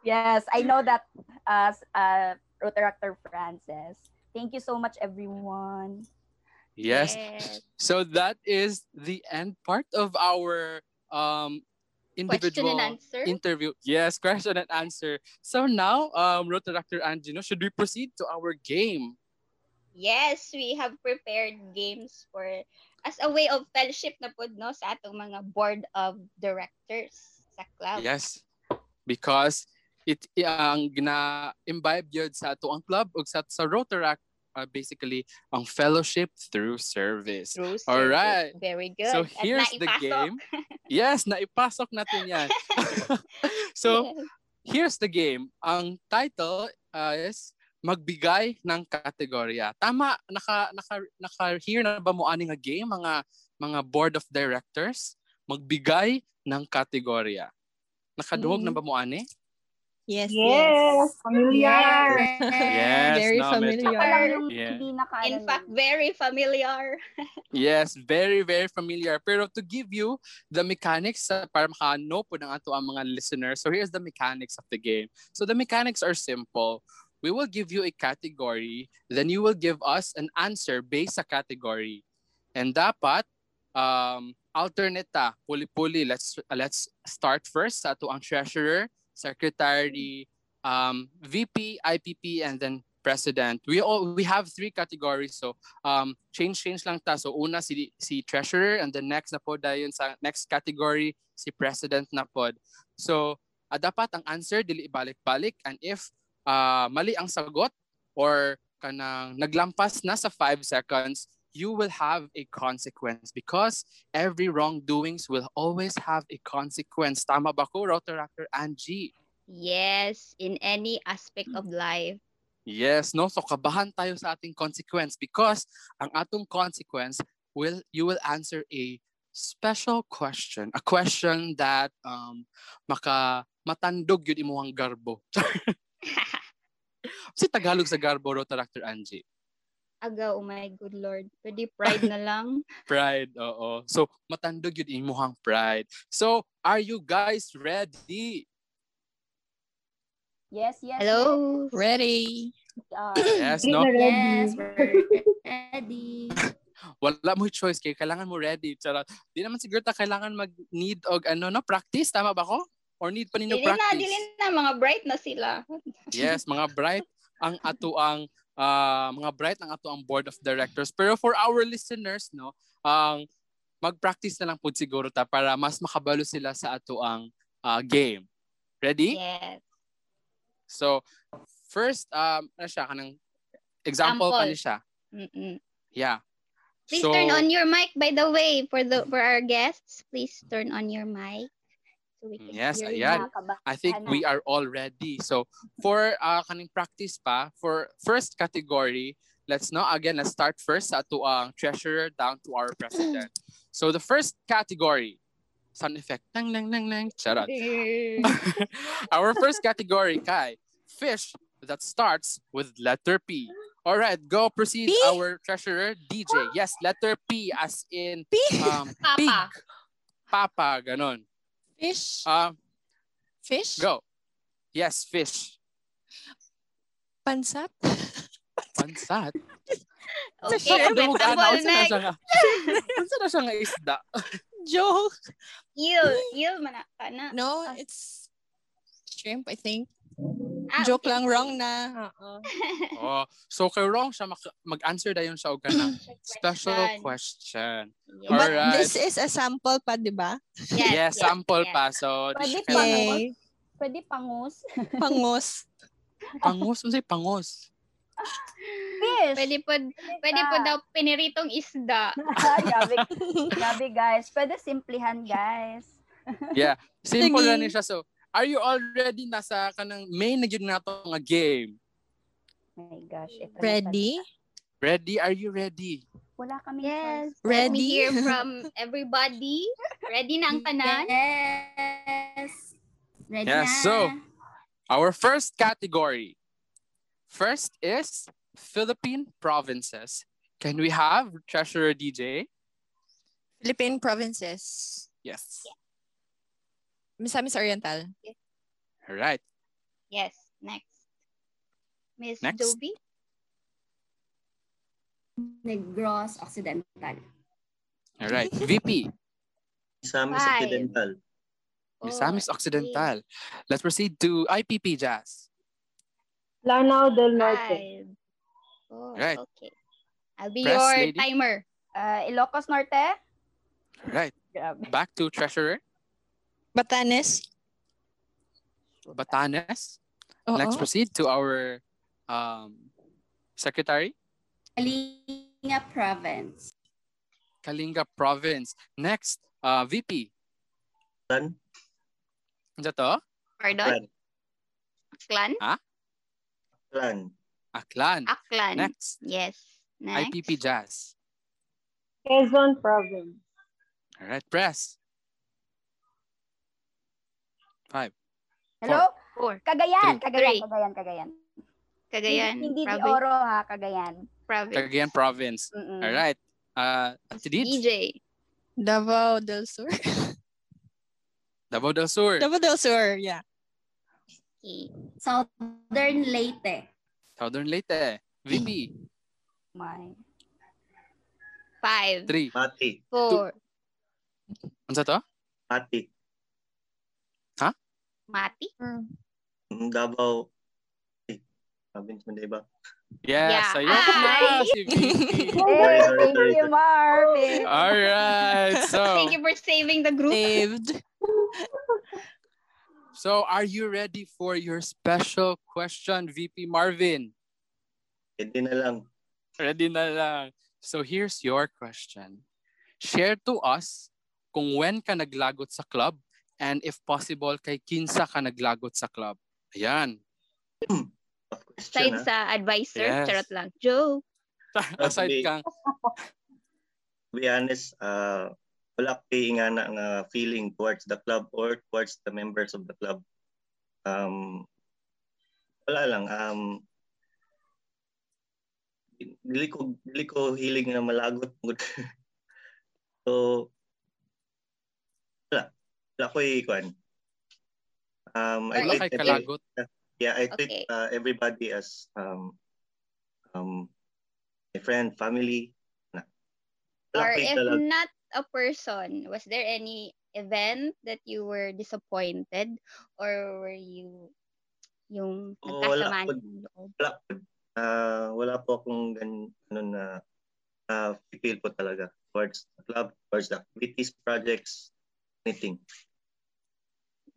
Yes, I know that as uh, Rotaractor Francis. Thank you so much, everyone. Yes. Yes. So that is the end part of our um individual interview. Yes, question and answer. So now, um, Rotaract Angelo, should we proceed to our game? Yes, we have prepared games for as a way of fellowship na pod no sa atong mga board of directors sa club. Yes, because it ang gina-imbibe yun sa ato ang club ug sa sa Rotaract uh, basically ang fellowship through service. Through All service. right. Very good. So here's the game. Yes, naipasok natin yan. so Yes. here's the game. Ang title uh, is magbigay ng kategorya. Tama, naka naka naka hear na ba mo ani nga game mga mga board of directors magbigay ng kategorya. Nakaduhog na ba mo ani? Yes, Yes, familiar. Yes, Very no, Ako lang yung Yeah. In fact, very familiar. Yes, very, very familiar. Pero to give you the mechanics uh, para makaano po ng ato ang mga listeners. So here's the mechanics of the game. So the mechanics are simple. We will give you a category, then you will give us an answer based sa category. And dapat um alternate ta, puli-puli. Let's uh, let's start first sa ato ang treasurer, secretary, um VP, IPP and then president. We all we have three categories. So um change change lang ta. So una si si treasurer and the next na pod dayon sa next category si president na pod. So ah, dapat ang answer dili ibalik-balik and if ah, mali ang sagot or kanang naglampas na sa 5 seconds you will have a consequence because every wrongdoings will always have a consequence. Tama ba ko, Rotoractor Angie? Yes, in any aspect of life. Yes, no? So kabahan tayo sa ating consequence because ang atong consequence will you will answer a special question, a question that um maka matandog yun imuhang garbo. si Tagalog sa garbo ro Dr. Angie. Aga, oh my good lord. Pwede pride na lang. Pride, oo. So matandog yun imuhang pride. So are you guys ready? Yes, yes. Hello? Ready? yes. Uh, Yes, no? na ready. Yes, we're ready. Wala mo choice kay kailangan mo ready. Charot. Di naman siguro ta kailangan mag-need og ano no practice tama ba ko? Or need pa ninyo Dili na, practice? dili na. Mga bright na sila. Yes, mga bright ang ato ang ah, mga bright ang ato ang board of directors. Pero for our listeners, no, ang mag-practice na lang po siguro ta para mas makabalo sila sa ato ang ah, game. Ready? Yes. So, first, um, ano siya, kanang example pa Sample. ni siya. Mm-mm. Yeah. Please so, turn on your mic, by the way, for the for our guests. Please turn on your mic. So we can Yes, hear ayan. I think Ano? we are all ready. So, for uh, kaning practice pa, for first category, let's now again, let's start first sa ato ang treasurer down to our president. So, the first category, sound effect. Nang, nang, nang, nang. Charot. Our first category, Kai, fish that starts with letter P. All right, go proceed. P? Our treasurer, DJ. Yes, letter P as in P? um, Papa. pig. Papa, ganon. Fish? Um, Fish? go. Yes, fish. Pansat? Pansat. Okay, Shrimp. Duhugan na. vegetable Unsa na next. siya nga? Unsa na siya nga isda? Joke. Eel. Eel man na. No, it's shrimp, I think. Ah, Joke okay. lang, wrong na. Uh-uh. Oh, so kay wrong siya mag-answer dayon siya og kanang special Question. question. Yes. But Alright. this is a sample pa, di ba? Yes, sample yes. pa. So, Pwede siya pa, kailangan no? Yay. Pwede pangus. Pangos. Pangos, unsay pangos? Fish. Pwede po, pwede po daw piniritong isda. Grabe, grabe guys. Pwede simplihan guys. Yeah, simple Sige. lang ni siya. So, are you already nasa kanang main na gyud nato nga game? My gosh. Ito na Ready? Ready? Are you ready? Wala kami Yes. choice. Let me Ready? hear from everybody. Ready na ang tanan? Yes. Ready Yes, na. so, Our first category. First is Philippine provinces. Can we have Treasurer DJ? Philippine provinces. Yes. Misamis Oriental. All right. Yes. Next. Miss Next. Joby? Negros Occidental. All right. VP. Misamis Five. Occidental. Misamis Four, Occidental. Let's proceed to IPP Jazz. Lanao del Norte. five. Oh, Right. Okay. I'll be Press, your lady. timer. Uh, Ilocos Norte. All right. Back to Treasurer. Batanes. Batanes. Oo. Let's proceed to our um, Secretary. Kalinga Province. Kalinga Province. Next, uh, VP. Clan. Ano to? Pardon? Clan. Clan? Clan. Aklan. Aklan. Next, Yes. Next. IPP Jazz. Quezon Province. All right, press. Five. Hello? Four. Cagayan, Three. Cagayan, Three. Cagayan, Cagayan. Cagayan. Hindi, hindi Province. Oro ha, Cagayan. Province. Cagayan Province. Mm-mm. All right. Uh, Tidid. DJ. Davao del Sur. Davao del Sur. Davao del Sur, yeah. Okay. Southern Leyte. Southern Leyte. VP. My. Five. Three. Mati. Four. Ano sa to? Mati. Mati. Mm, Davao. Province mo, diba? Yes, Yeah. ayun na si VP. Hey, thank you, Marvin. All right. So, Thank you for saving the group. Saved. so are you ready for your special question, VP Marvin? Pwede na lang. Ready na lang. So here's your question. Share to us kung when ka naglagot sa club and if possible kay kinsa ka naglagot sa club. Ayan. Aside ha? sa advisor. Yes. Charot lang. Joke. Aside kang To be honest, uh, wala ko nga na nga feeling towards the club or towards the members of the club. Um, wala lang. Um, dili ko dili ko hiling na malagot so wala wala ko ikuan um I wala treat every- kalagot. yeah I treat Okay. uh, everybody as um um my friend family na wala Or if talaga- not a person, was there any event that you were disappointed or were you yung Oh, wala nagkasamaan po. ng loob? wala po. Ah, wala po akong gan ano na uh, feel po talaga towards the club, towards the activities, projects, anything.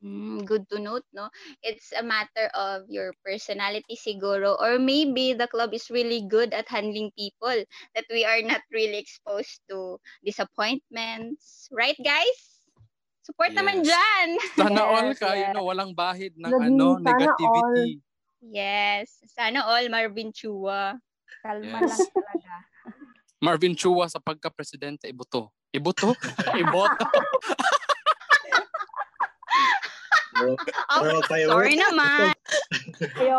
Mm, good to note, no? It's a matter of your personality siguro or maybe the club is really good at handling people that we are not really exposed to disappointments. Right, guys? Support naman Yes. dyan. Sana all Yes, ka, you yes. know, walang bahid ng Lagi, ano, negativity. Yes. Sana all Marvin Chua. Kalma Yes. lang talaga. Marvin Chua sa pagka-presidente, iboto. Iboto? Iboto. Pero, Oh, fireworks, sorry naman.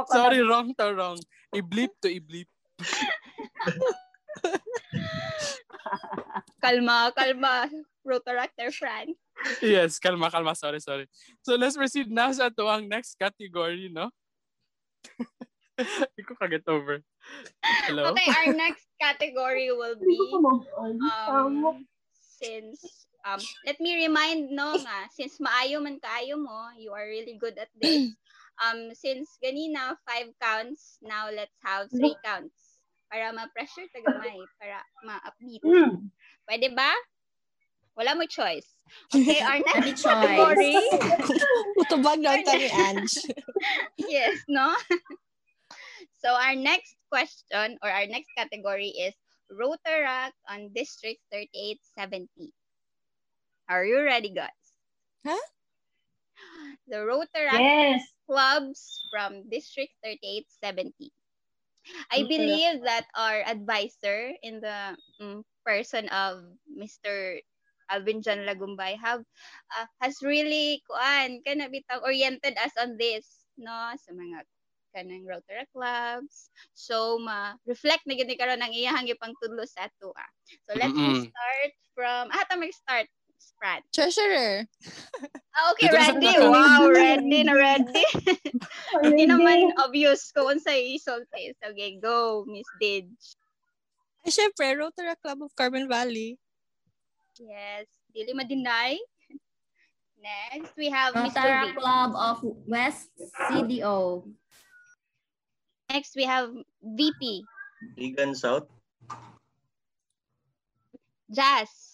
Sorry, wrong to wrong. I-bleep to i-bleep. Kalma, kalma. Rotaractor Fran. Yes, kalma, kalma. Sorry, sorry. So let's proceed now sa tuwang next category, no? Hindi ko kaget over. Hello? Okay, our next category will be um, since um let me remind no nga since maayo man kaayo mo you are really good at this. Um since ganina five counts now let's have three counts. Para ma-pressure ta gamay para ma-upbeat. Mm. pwede ba? Wala mo choice. Okay our next category Utubag na kami, Ange. yes no? So our next question or our next category is Rotaract on District 3870 are you ready guys Huh? the Rotaract Yes. clubs from District 3870. I believe that our advisor in the mm, person of Mr. Alvin John Lagumbay have uh, has really kuan kana bitang oriented us on this no sa mga kanang Rotary clubs so ma reflect na gid ni karon ang iyang gipang tudlo sa ato ah. So let's Mm-mm. start from ah ta mag-start Sprat. Treasurer. Ah, okay, Dito na sa ready. taas. Wow, ready na ready. Hindi naman obvious kung unsa i-result is. Okay, go, Miss Didge. Ay, syempre, Rotary Club of Carbon Valley. Yes, dili ma-deny. Next, we have Miss Rotary Ruby. Club of West CDO. Next, we have VP. Ligan South, Jazz.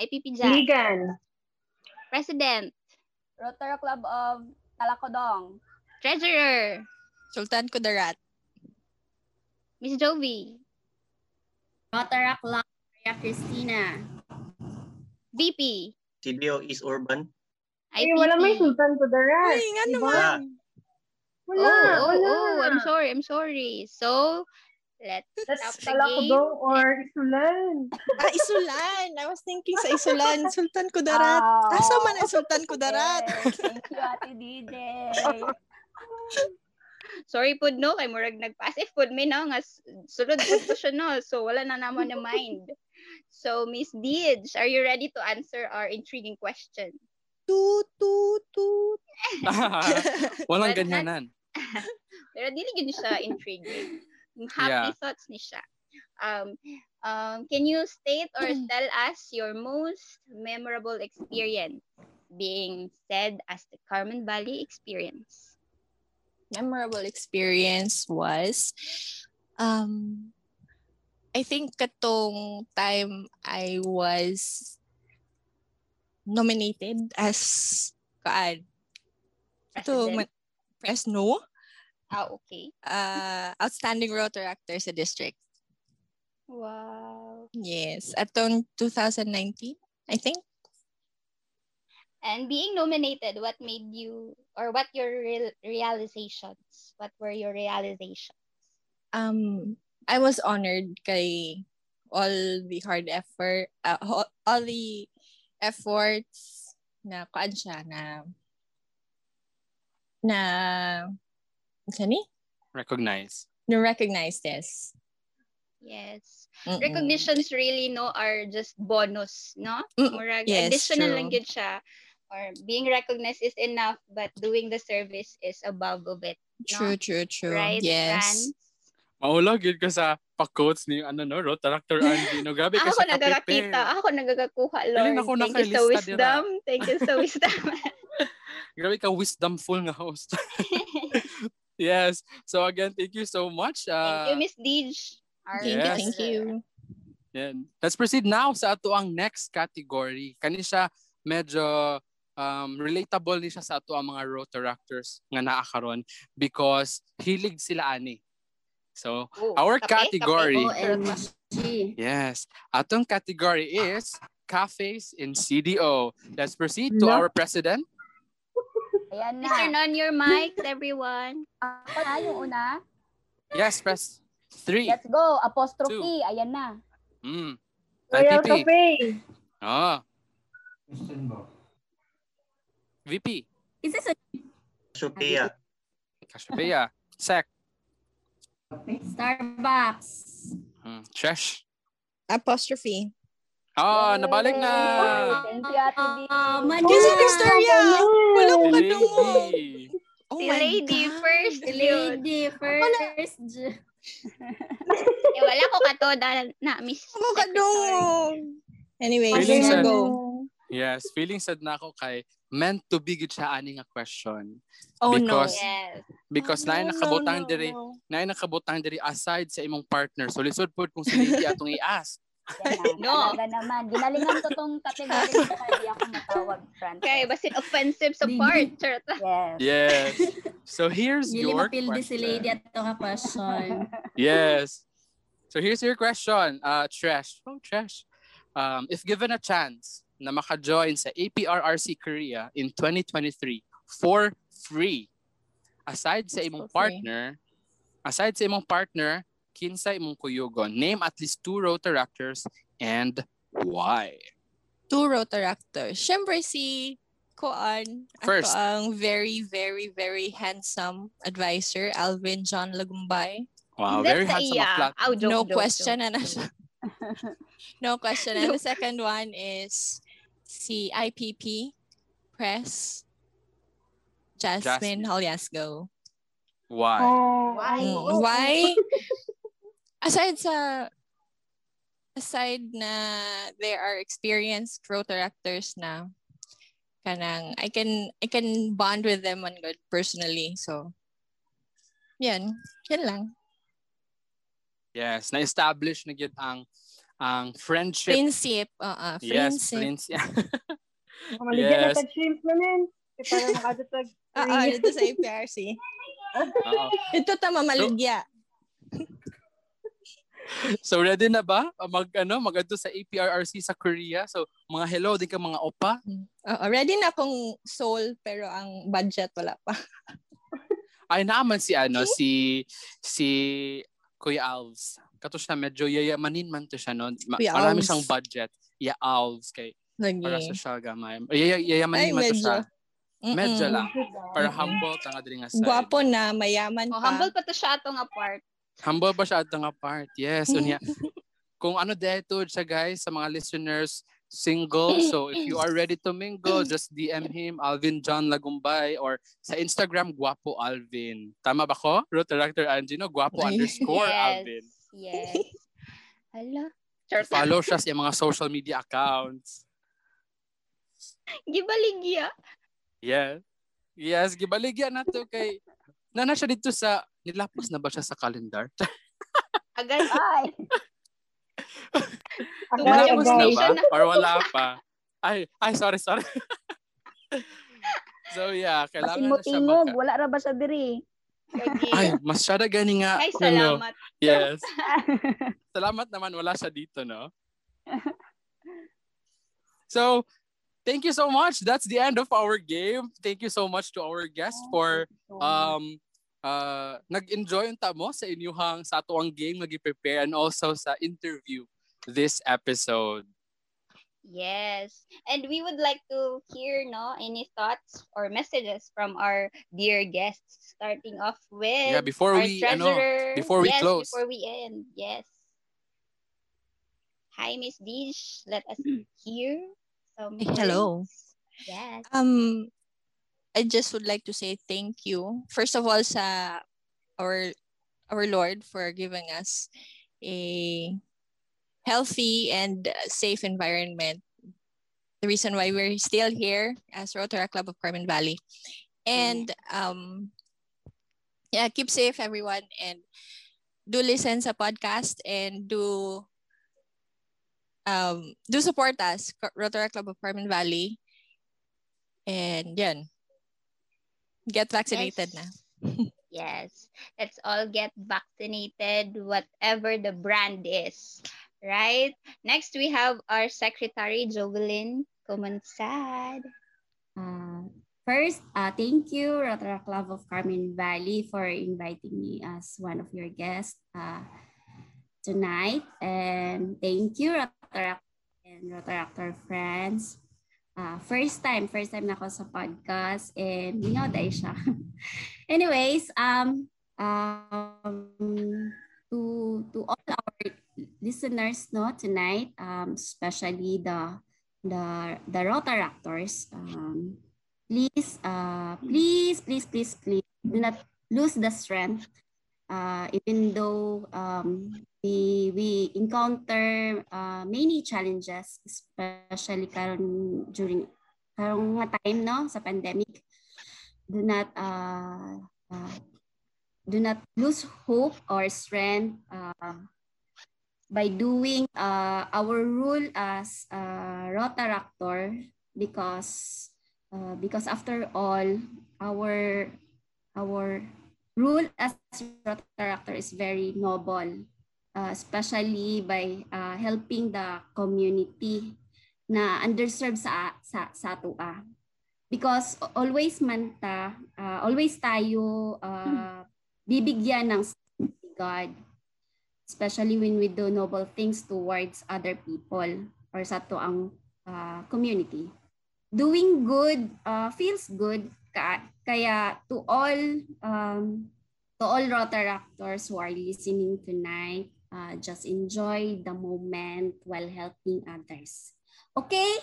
IPP Jazz. Ligan. President. Rotary Club of Talacodong. Treasurer. Sultan Kudarat. Miss Jovi. Rotary Club Maria Cristina. VP. CDO East Urban, Ay, IPP. wala may sultan Uy, right. nga naman. Wala, oh, oh, wala. oh, I'm sorry, I'm sorry. So, let's That's stop the game. Talakdong or Isulan. Ah, Isulan. I was thinking sa Isulan. Sultan Kudarat. Ah. Asa man ang Sultan Kudarat? Yes, thank you, Ate DJ. Sorry pud no, kay murag nag-passive pud mi no, nga sulod ko siya no. So, wala na naman na mind. So, Miss Deej, are you ready to answer our intriguing question? Toot, toot, toot. Walang ganyanan. Pero dili gid siya intriguing. Happy Yeah. thoughts ni siya. Um, um, can you state or tell us your most memorable experience being said as the Carmen Valley experience? memorable experience was um I think katong time I was nominated as kaan to President? ma- Fresno Ah, okay. uh, outstanding rotor actor sa district. Wow. Yes, atong 2019, I think. And being nominated, what made you, or what your real realizations? What were your realizations? um I was honored kay all the hard effort uh, all the efforts na kuan siya na na ano ni Recognize. na recognize this Yes. Mm-mm. Recognitions really no are just bonus, no? Mm, Murag yes, additional true. lang yun siya. Or being recognized is enough, but doing the service is above of it. true true true Right, yes Franz? Maulog yun ka sa pa-quotes ni ano no, Rotaractor Andy. No, grabe ka Ako sa nagkakita, ako nagkakakuha, Galing Lord. ako Thank you sa nakalista wisdom. Thank you sa wisdom. Grabe ka wisdomful nga host. yes. So again, thank you so much. Thank you, Uh, Miss Deej. thank you Yes. thank you yan. Let's proceed now sa ato ang next category. Kani siya medyo um, relatable ni siya sa ato ang mga rotaractors nga naa karon because hilig sila ani. So, Oh, our kape, category, OMG. yes, atong category is cafes in CDO. Let's proceed to No. our president. Ayan Please turn on your mics, everyone. Ako na yung una. Yes, press three. Let's go. Apostrophe. Ayan na. Mm. Royal IPP. Cafe. Ah, VP. Is this a Sophia. Cassiopeia. Sec. Starbucks? Mm. Chesh. apostrophe Ah, nabalik na. Thank you, Ate. Ah, man- Yes, Victoria! Wala ko Si kadung mo. lady. Oh si lady God. first The yun. lady first. Eh, wala ko kato dahil na miss. Ako kadung mo. Anyway, Feeling here sad. we go. Yes, feeling sad na ako kay meant to be gid siya ani nga question. Oh Because- no. Yes. Because Oh, naay no, nakabutang no, no, diri, no. naay nakabutang diri aside sa imong partner. So lisod pod kung si lady atong i-ask. Yan na. No. Talaga naman. Ginalingan ko tong category nito kaya di ako matawag, Francis. Kaya basit offensive sa part. Charot. Yes. Yes. So here's Dili your mapildi si lady question. at ito ka question. Yes. So here's your question, uh, Trash. Oh, Trash. Um, if given a chance na maka-join sa APRRC Korea in 2023 for free, aside sa imong partner, aside sa imong partner, kinsa imong kuyugon? Name at least two Rotaractors and why? Two Rotaractors. Siyempre si Koan. First. Ako ang very, very, very handsome advisor, Alvin John Lagumbay. Wow, That's very sa handsome iya. of flat. Aw, joke, no joke, question joke. na na siya. no question. And the second one is si IPP Press Jasmine Jasmine. Holiasco. Why? Oh, Why? Mm, Why? Aside sa aside na there are experienced rotaractors na kanang I can I can bond with them on good personally. So yan, yan lang. Yes, na-establish na gyud ang ang friendship. Friendship, uh, yes, friendship. friends. Maligyan Yes. na tag-shrimp na. Kaya parang makadutag. Oo, dito sa APRC. Oo. Ito tama maligya. So ready na ba mag ano magadto sa APRRC sa Korea? So mga hello din ka mga opa. Oo, ready na akong soul pero ang budget wala pa. Ay naman si ano si si Kuya Alves. Kato siya medyo yayamanin man to siya no. Ma- Kuya marami Alves. siyang budget. Yeah, Alves kay para sa Lagi. siya gamay. Yay, yayamanin Ay, man to medyo. siya. Medyo Mm-mm. lang. Para humble tanga diri nga side. Gwapo na, mayaman Oh, pa. humble pa to siya atong apart. Humble ba siya atong apart? Yes. Unya. Kung ano dito siya guys sa mga listeners single. So if you are ready to mingle, just DM him Alvin John Lagumbay or sa Instagram Guapo Alvin. Tama ba ko? Road Director Angino, Guapo Ay. underscore yes. Alvin. Yes. Hala. Char- Follow siya sa mga social media accounts. Gibaligya. Yes. Yes, gibaligyan na to kay Nana siya dito sa nilapos na ba siya sa calendar? Ay, Agay, much Nilapos na ba? Or wala pa? Ay, ay sorry, sorry. so yeah, kailangan na siya magka- Wala ra ba siya diri? Ay, masyada gani nga. Ay, ano, salamat. yes. Salamat naman wala siya dito, no? So, thank you so much. That's the end of our game. Thank you so much to our guest for um uh nag-enjoy unta mo sa inyuhang sa ato ang game nag-prepare and also sa interview this episode. Yes. And we would like to hear no any thoughts or messages from our dear guests starting off with Yeah, before our we ano, before we yes, close. before we end. Yes. Hi Miss Dish. Let us hear some hello. words. Yes. Um, I just would like to say thank you. First of all, sa our our Lord for giving us a healthy and safe environment. The reason why we're still here as Rotary Club of Carmen Valley. And um, yeah, keep safe everyone and do listen sa podcast and do um do support us Rotary Club of Carmen Valley and yan get vaccinated na Yes. Let's all get vaccinated, whatever the brand is. Right? Next, we have our Secretary, Jovelyn Comansad. Uh, first, uh, thank you, Rotary Club of Carmen Valley, for inviting me as one of your guests uh, tonight. And thank you, Rotary and Rotary friends. Uh, first time, first time na ako sa podcast and minyoday siya. Anyways, um, um, to to all our listeners no tonight, um, especially the the the Rotaractors, um, please, uh, please, please, please, please, do not lose the strength. Uh, even though um, we we encounter uh, many challenges, especially karon during karong nga time no sa pandemic, do not uh, uh, do not lose hope or strength. Uh, by doing uh, our role as a rotaractor because uh, because after all our our rule as rotaractor is very noble uh, especially by uh, helping the community na underserved sa sa sa atua because always man ta uh, always tayo uh, bibigyan ng God especially when we do noble things towards other people or sa to ang uh, community. Doing good uh, feels good ka, kaya to all um, to all Rotaractors who are listening tonight, uh, just enjoy the moment while helping others. Okay?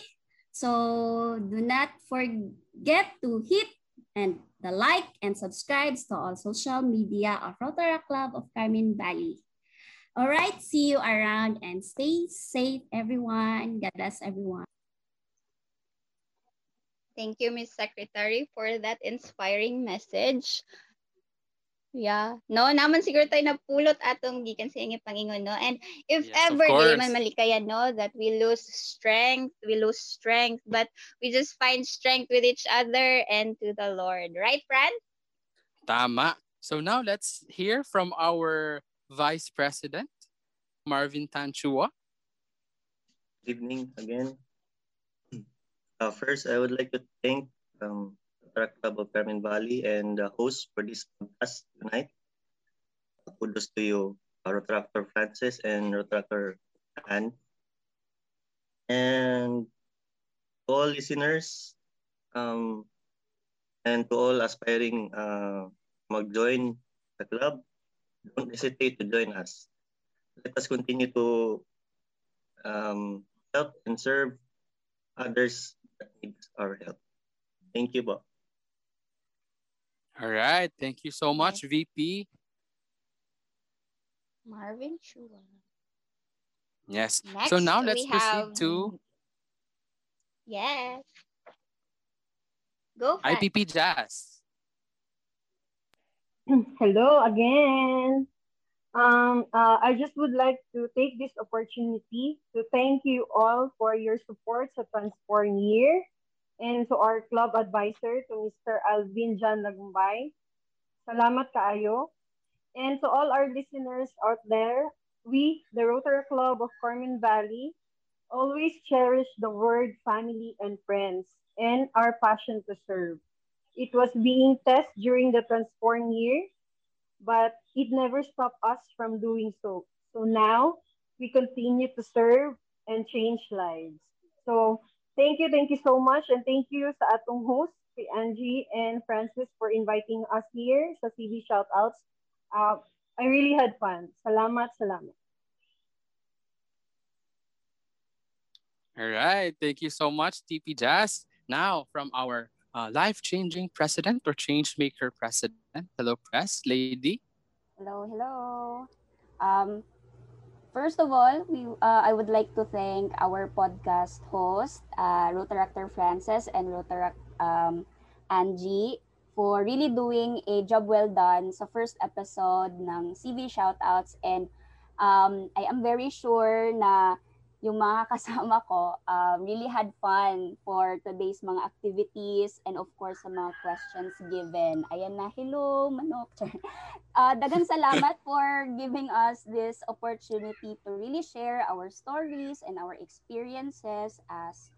So do not forget to hit and the like and subscribe to all social media of Rotaract Club of Carmen Valley. All right, see you around and stay safe, everyone. God bless everyone. Thank you, Miss Secretary, for that inspiring message. Yeah. No, naman siguro tayo napulot atong gikan sa inyo pangingon, no? And if Yes, ever di man malikayan, no, that we lose strength, we lose strength, but we just find strength with each other and to the Lord. Right, Fran? Tama. So now let's hear from our Vice President, Marvin Tanchua. Good evening again. Uh, first, I would like to thank um, Rotaract Club of Carmen Valley and the host for this podcast tonight. Kudos to you, uh, Rotaractor Francis and Rotaractor Anne. And to all listeners, um, and to all aspiring uh, mag-join the club, don't hesitate to join us. Let us continue to um, help and serve others that need our help. Thank you, Bob. All right. Thank you so much, VP. Marvin Chua. Yes. Next, so now let's we proceed have- to Yes. Go, Fran. IPP Jazz. Hello again. Um, uh, I just would like to take this opportunity to thank you all for your support sa Transform Year and to our club advisor, to Mr. Alvin John Lagumbay. Salamat kaayo. And to all our listeners out there, we, the Rotary Club of Carmen Valley, always cherish the word family and friends and our passion to serve. It was being tested during the Transform Year, but it never stopped us from doing so. So now we continue to serve and change lives. So thank you, thank you so much, and thank you sa atong host, si Angie and Francis for inviting us here sa CV Shoutouts. Uh, I really had fun. Salamat, salamat. All right. Thank you so much, TP Jazz. Now, from our uh, life-changing president or change-maker president. Hello, press lady. Hello, hello. Um, first of all, we uh, I would like to thank our podcast host, uh, Rotaractor Francis and Rotaract um, Angie for really doing a job well done sa first episode ng CV Shoutouts and um, I am very sure na yung mga kasama ko um, really had fun for today's mga activities and of course sa mga questions given. Ayan na, hello, manok. uh, dagang salamat for giving us this opportunity to really share our stories and our experiences as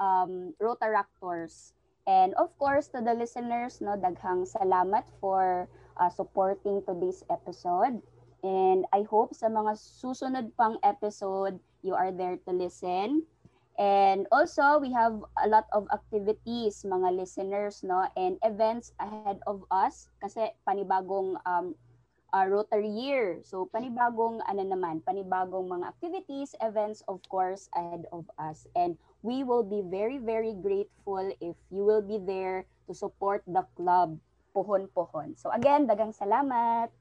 um, Rotaractors. And of course, to the listeners, no, daghang salamat for uh, supporting today's episode. And I hope sa mga susunod pang episode, you are there to listen. And also, we have a lot of activities, mga listeners, no, and events ahead of us kasi panibagong um, uh, Rotary year. So, panibagong, ano naman, panibagong mga activities, events, of course, ahead of us. And we will be very, very grateful if you will be there to support the club, pohon-pohon. So, again, dagang salamat.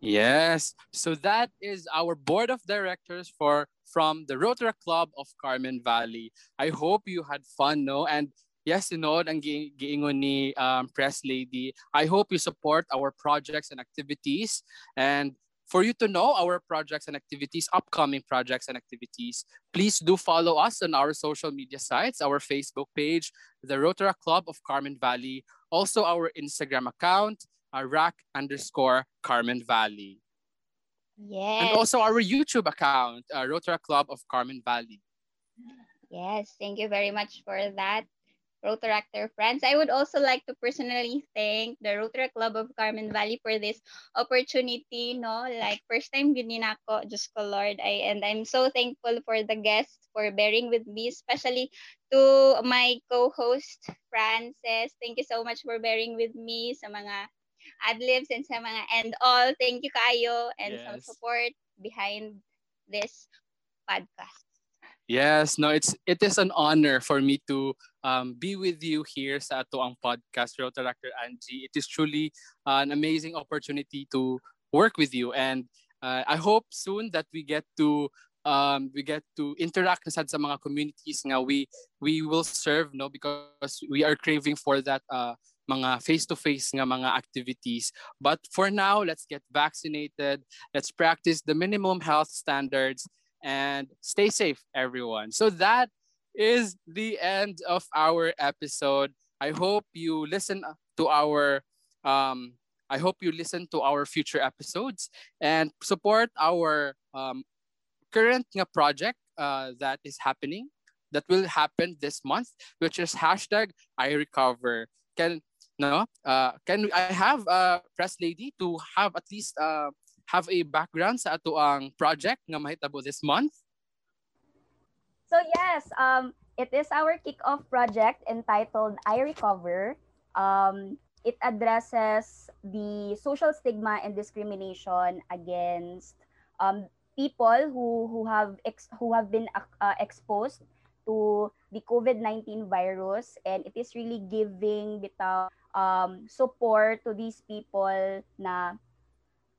Yes. So that is our board of directors for from the Rotary Club of Carmen Valley. I hope you had fun, no? And yes, you know, ang gi- giingon ni um, press lady, I hope you support our projects and activities. And for you to know our projects and activities, upcoming projects and activities, please do follow us on our social media sites, our Facebook page, the Rotary Club of Carmen Valley, also our Instagram account, rack underscore Carmen Valley. Yes. And also our YouTube account, uh, Rotary Club of Carmen Valley. Yes, thank you very much for that, Rotaractor friends. I would also like to personally thank the Rotary Club of Carmen Valley for this opportunity, no? Like, first time gini na ako, Diyos ko Lord, I, and I'm so thankful for the guests for bearing with me, especially to my co-host, Frances. Thank you so much for bearing with me sa mga adlibs and sa mga and all. Thank you kayo and some support behind this podcast. Yes, no, it's it is an honor for me to um, be with you here sa ato ang podcast, Rotaractor Angie. It is truly an amazing opportunity to work with you, and uh, I hope soon that we get to um, we get to interact sad sa mga communities nga we we will serve, no, because we are craving for that uh, mga face-to-face nga mga activities. But for now, let's get vaccinated. Let's practice the minimum health standards and stay safe, everyone. So that is the end of our episode. I hope you listen to our um I hope you listen to our future episodes and support our um, current nga project uh, that is happening that will happen this month, which is hashtag I recover can no uh, can I have a press lady to have at least uh, have a background sa ato ang project nga mahitabo this month? So yes, um, it is our kick-off project entitled I Recover. Um, it addresses the social stigma and discrimination against um, people who who have ex, who have been uh, exposed to the COVID-19 virus and it is really giving bitaw um, support to these people na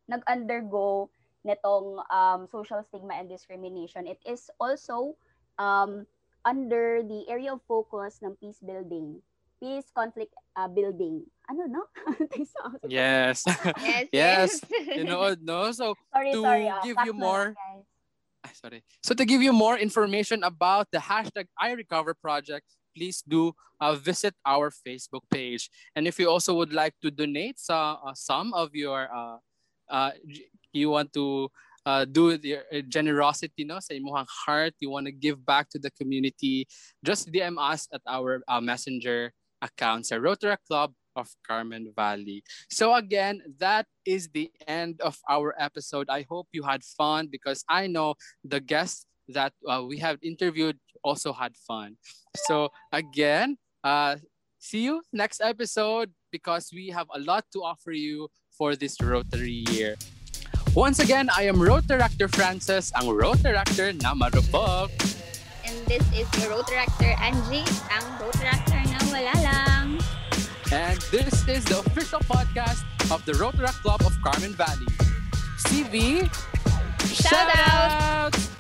nag-undergo netong um, social stigma and discrimination. It is also um, under the area of focus ng peace building, peace conflict uh, building. Ano no? yes. Yes. yes. you know, no. So sorry, to sorry. Uh, give back you more guys. Sorry. So to give you more information about the hashtag I Recover project, please do uh, visit our Facebook page. And if you also would like to donate sa, uh, some of your, uh, uh, you want to uh, do your generosity no, sa imuhang heart, you want to give back to the community, just DM us at our uh, messenger account sa Rotary Club of Carmen Valley. So again, that is the end of our episode. I hope you had fun because I know the guests that uh, we have interviewed also had fun. So again, uh, see you next episode because we have a lot to offer you for this Rotary year. Once again, I am Rotaractor Francis, ang Rotaractor na marupok. And this is your Rotaractor Angie, ang Rotaractor na wala. And this is the official podcast of the Rotaract Club of Carmen Valley. CV, Shout out! out!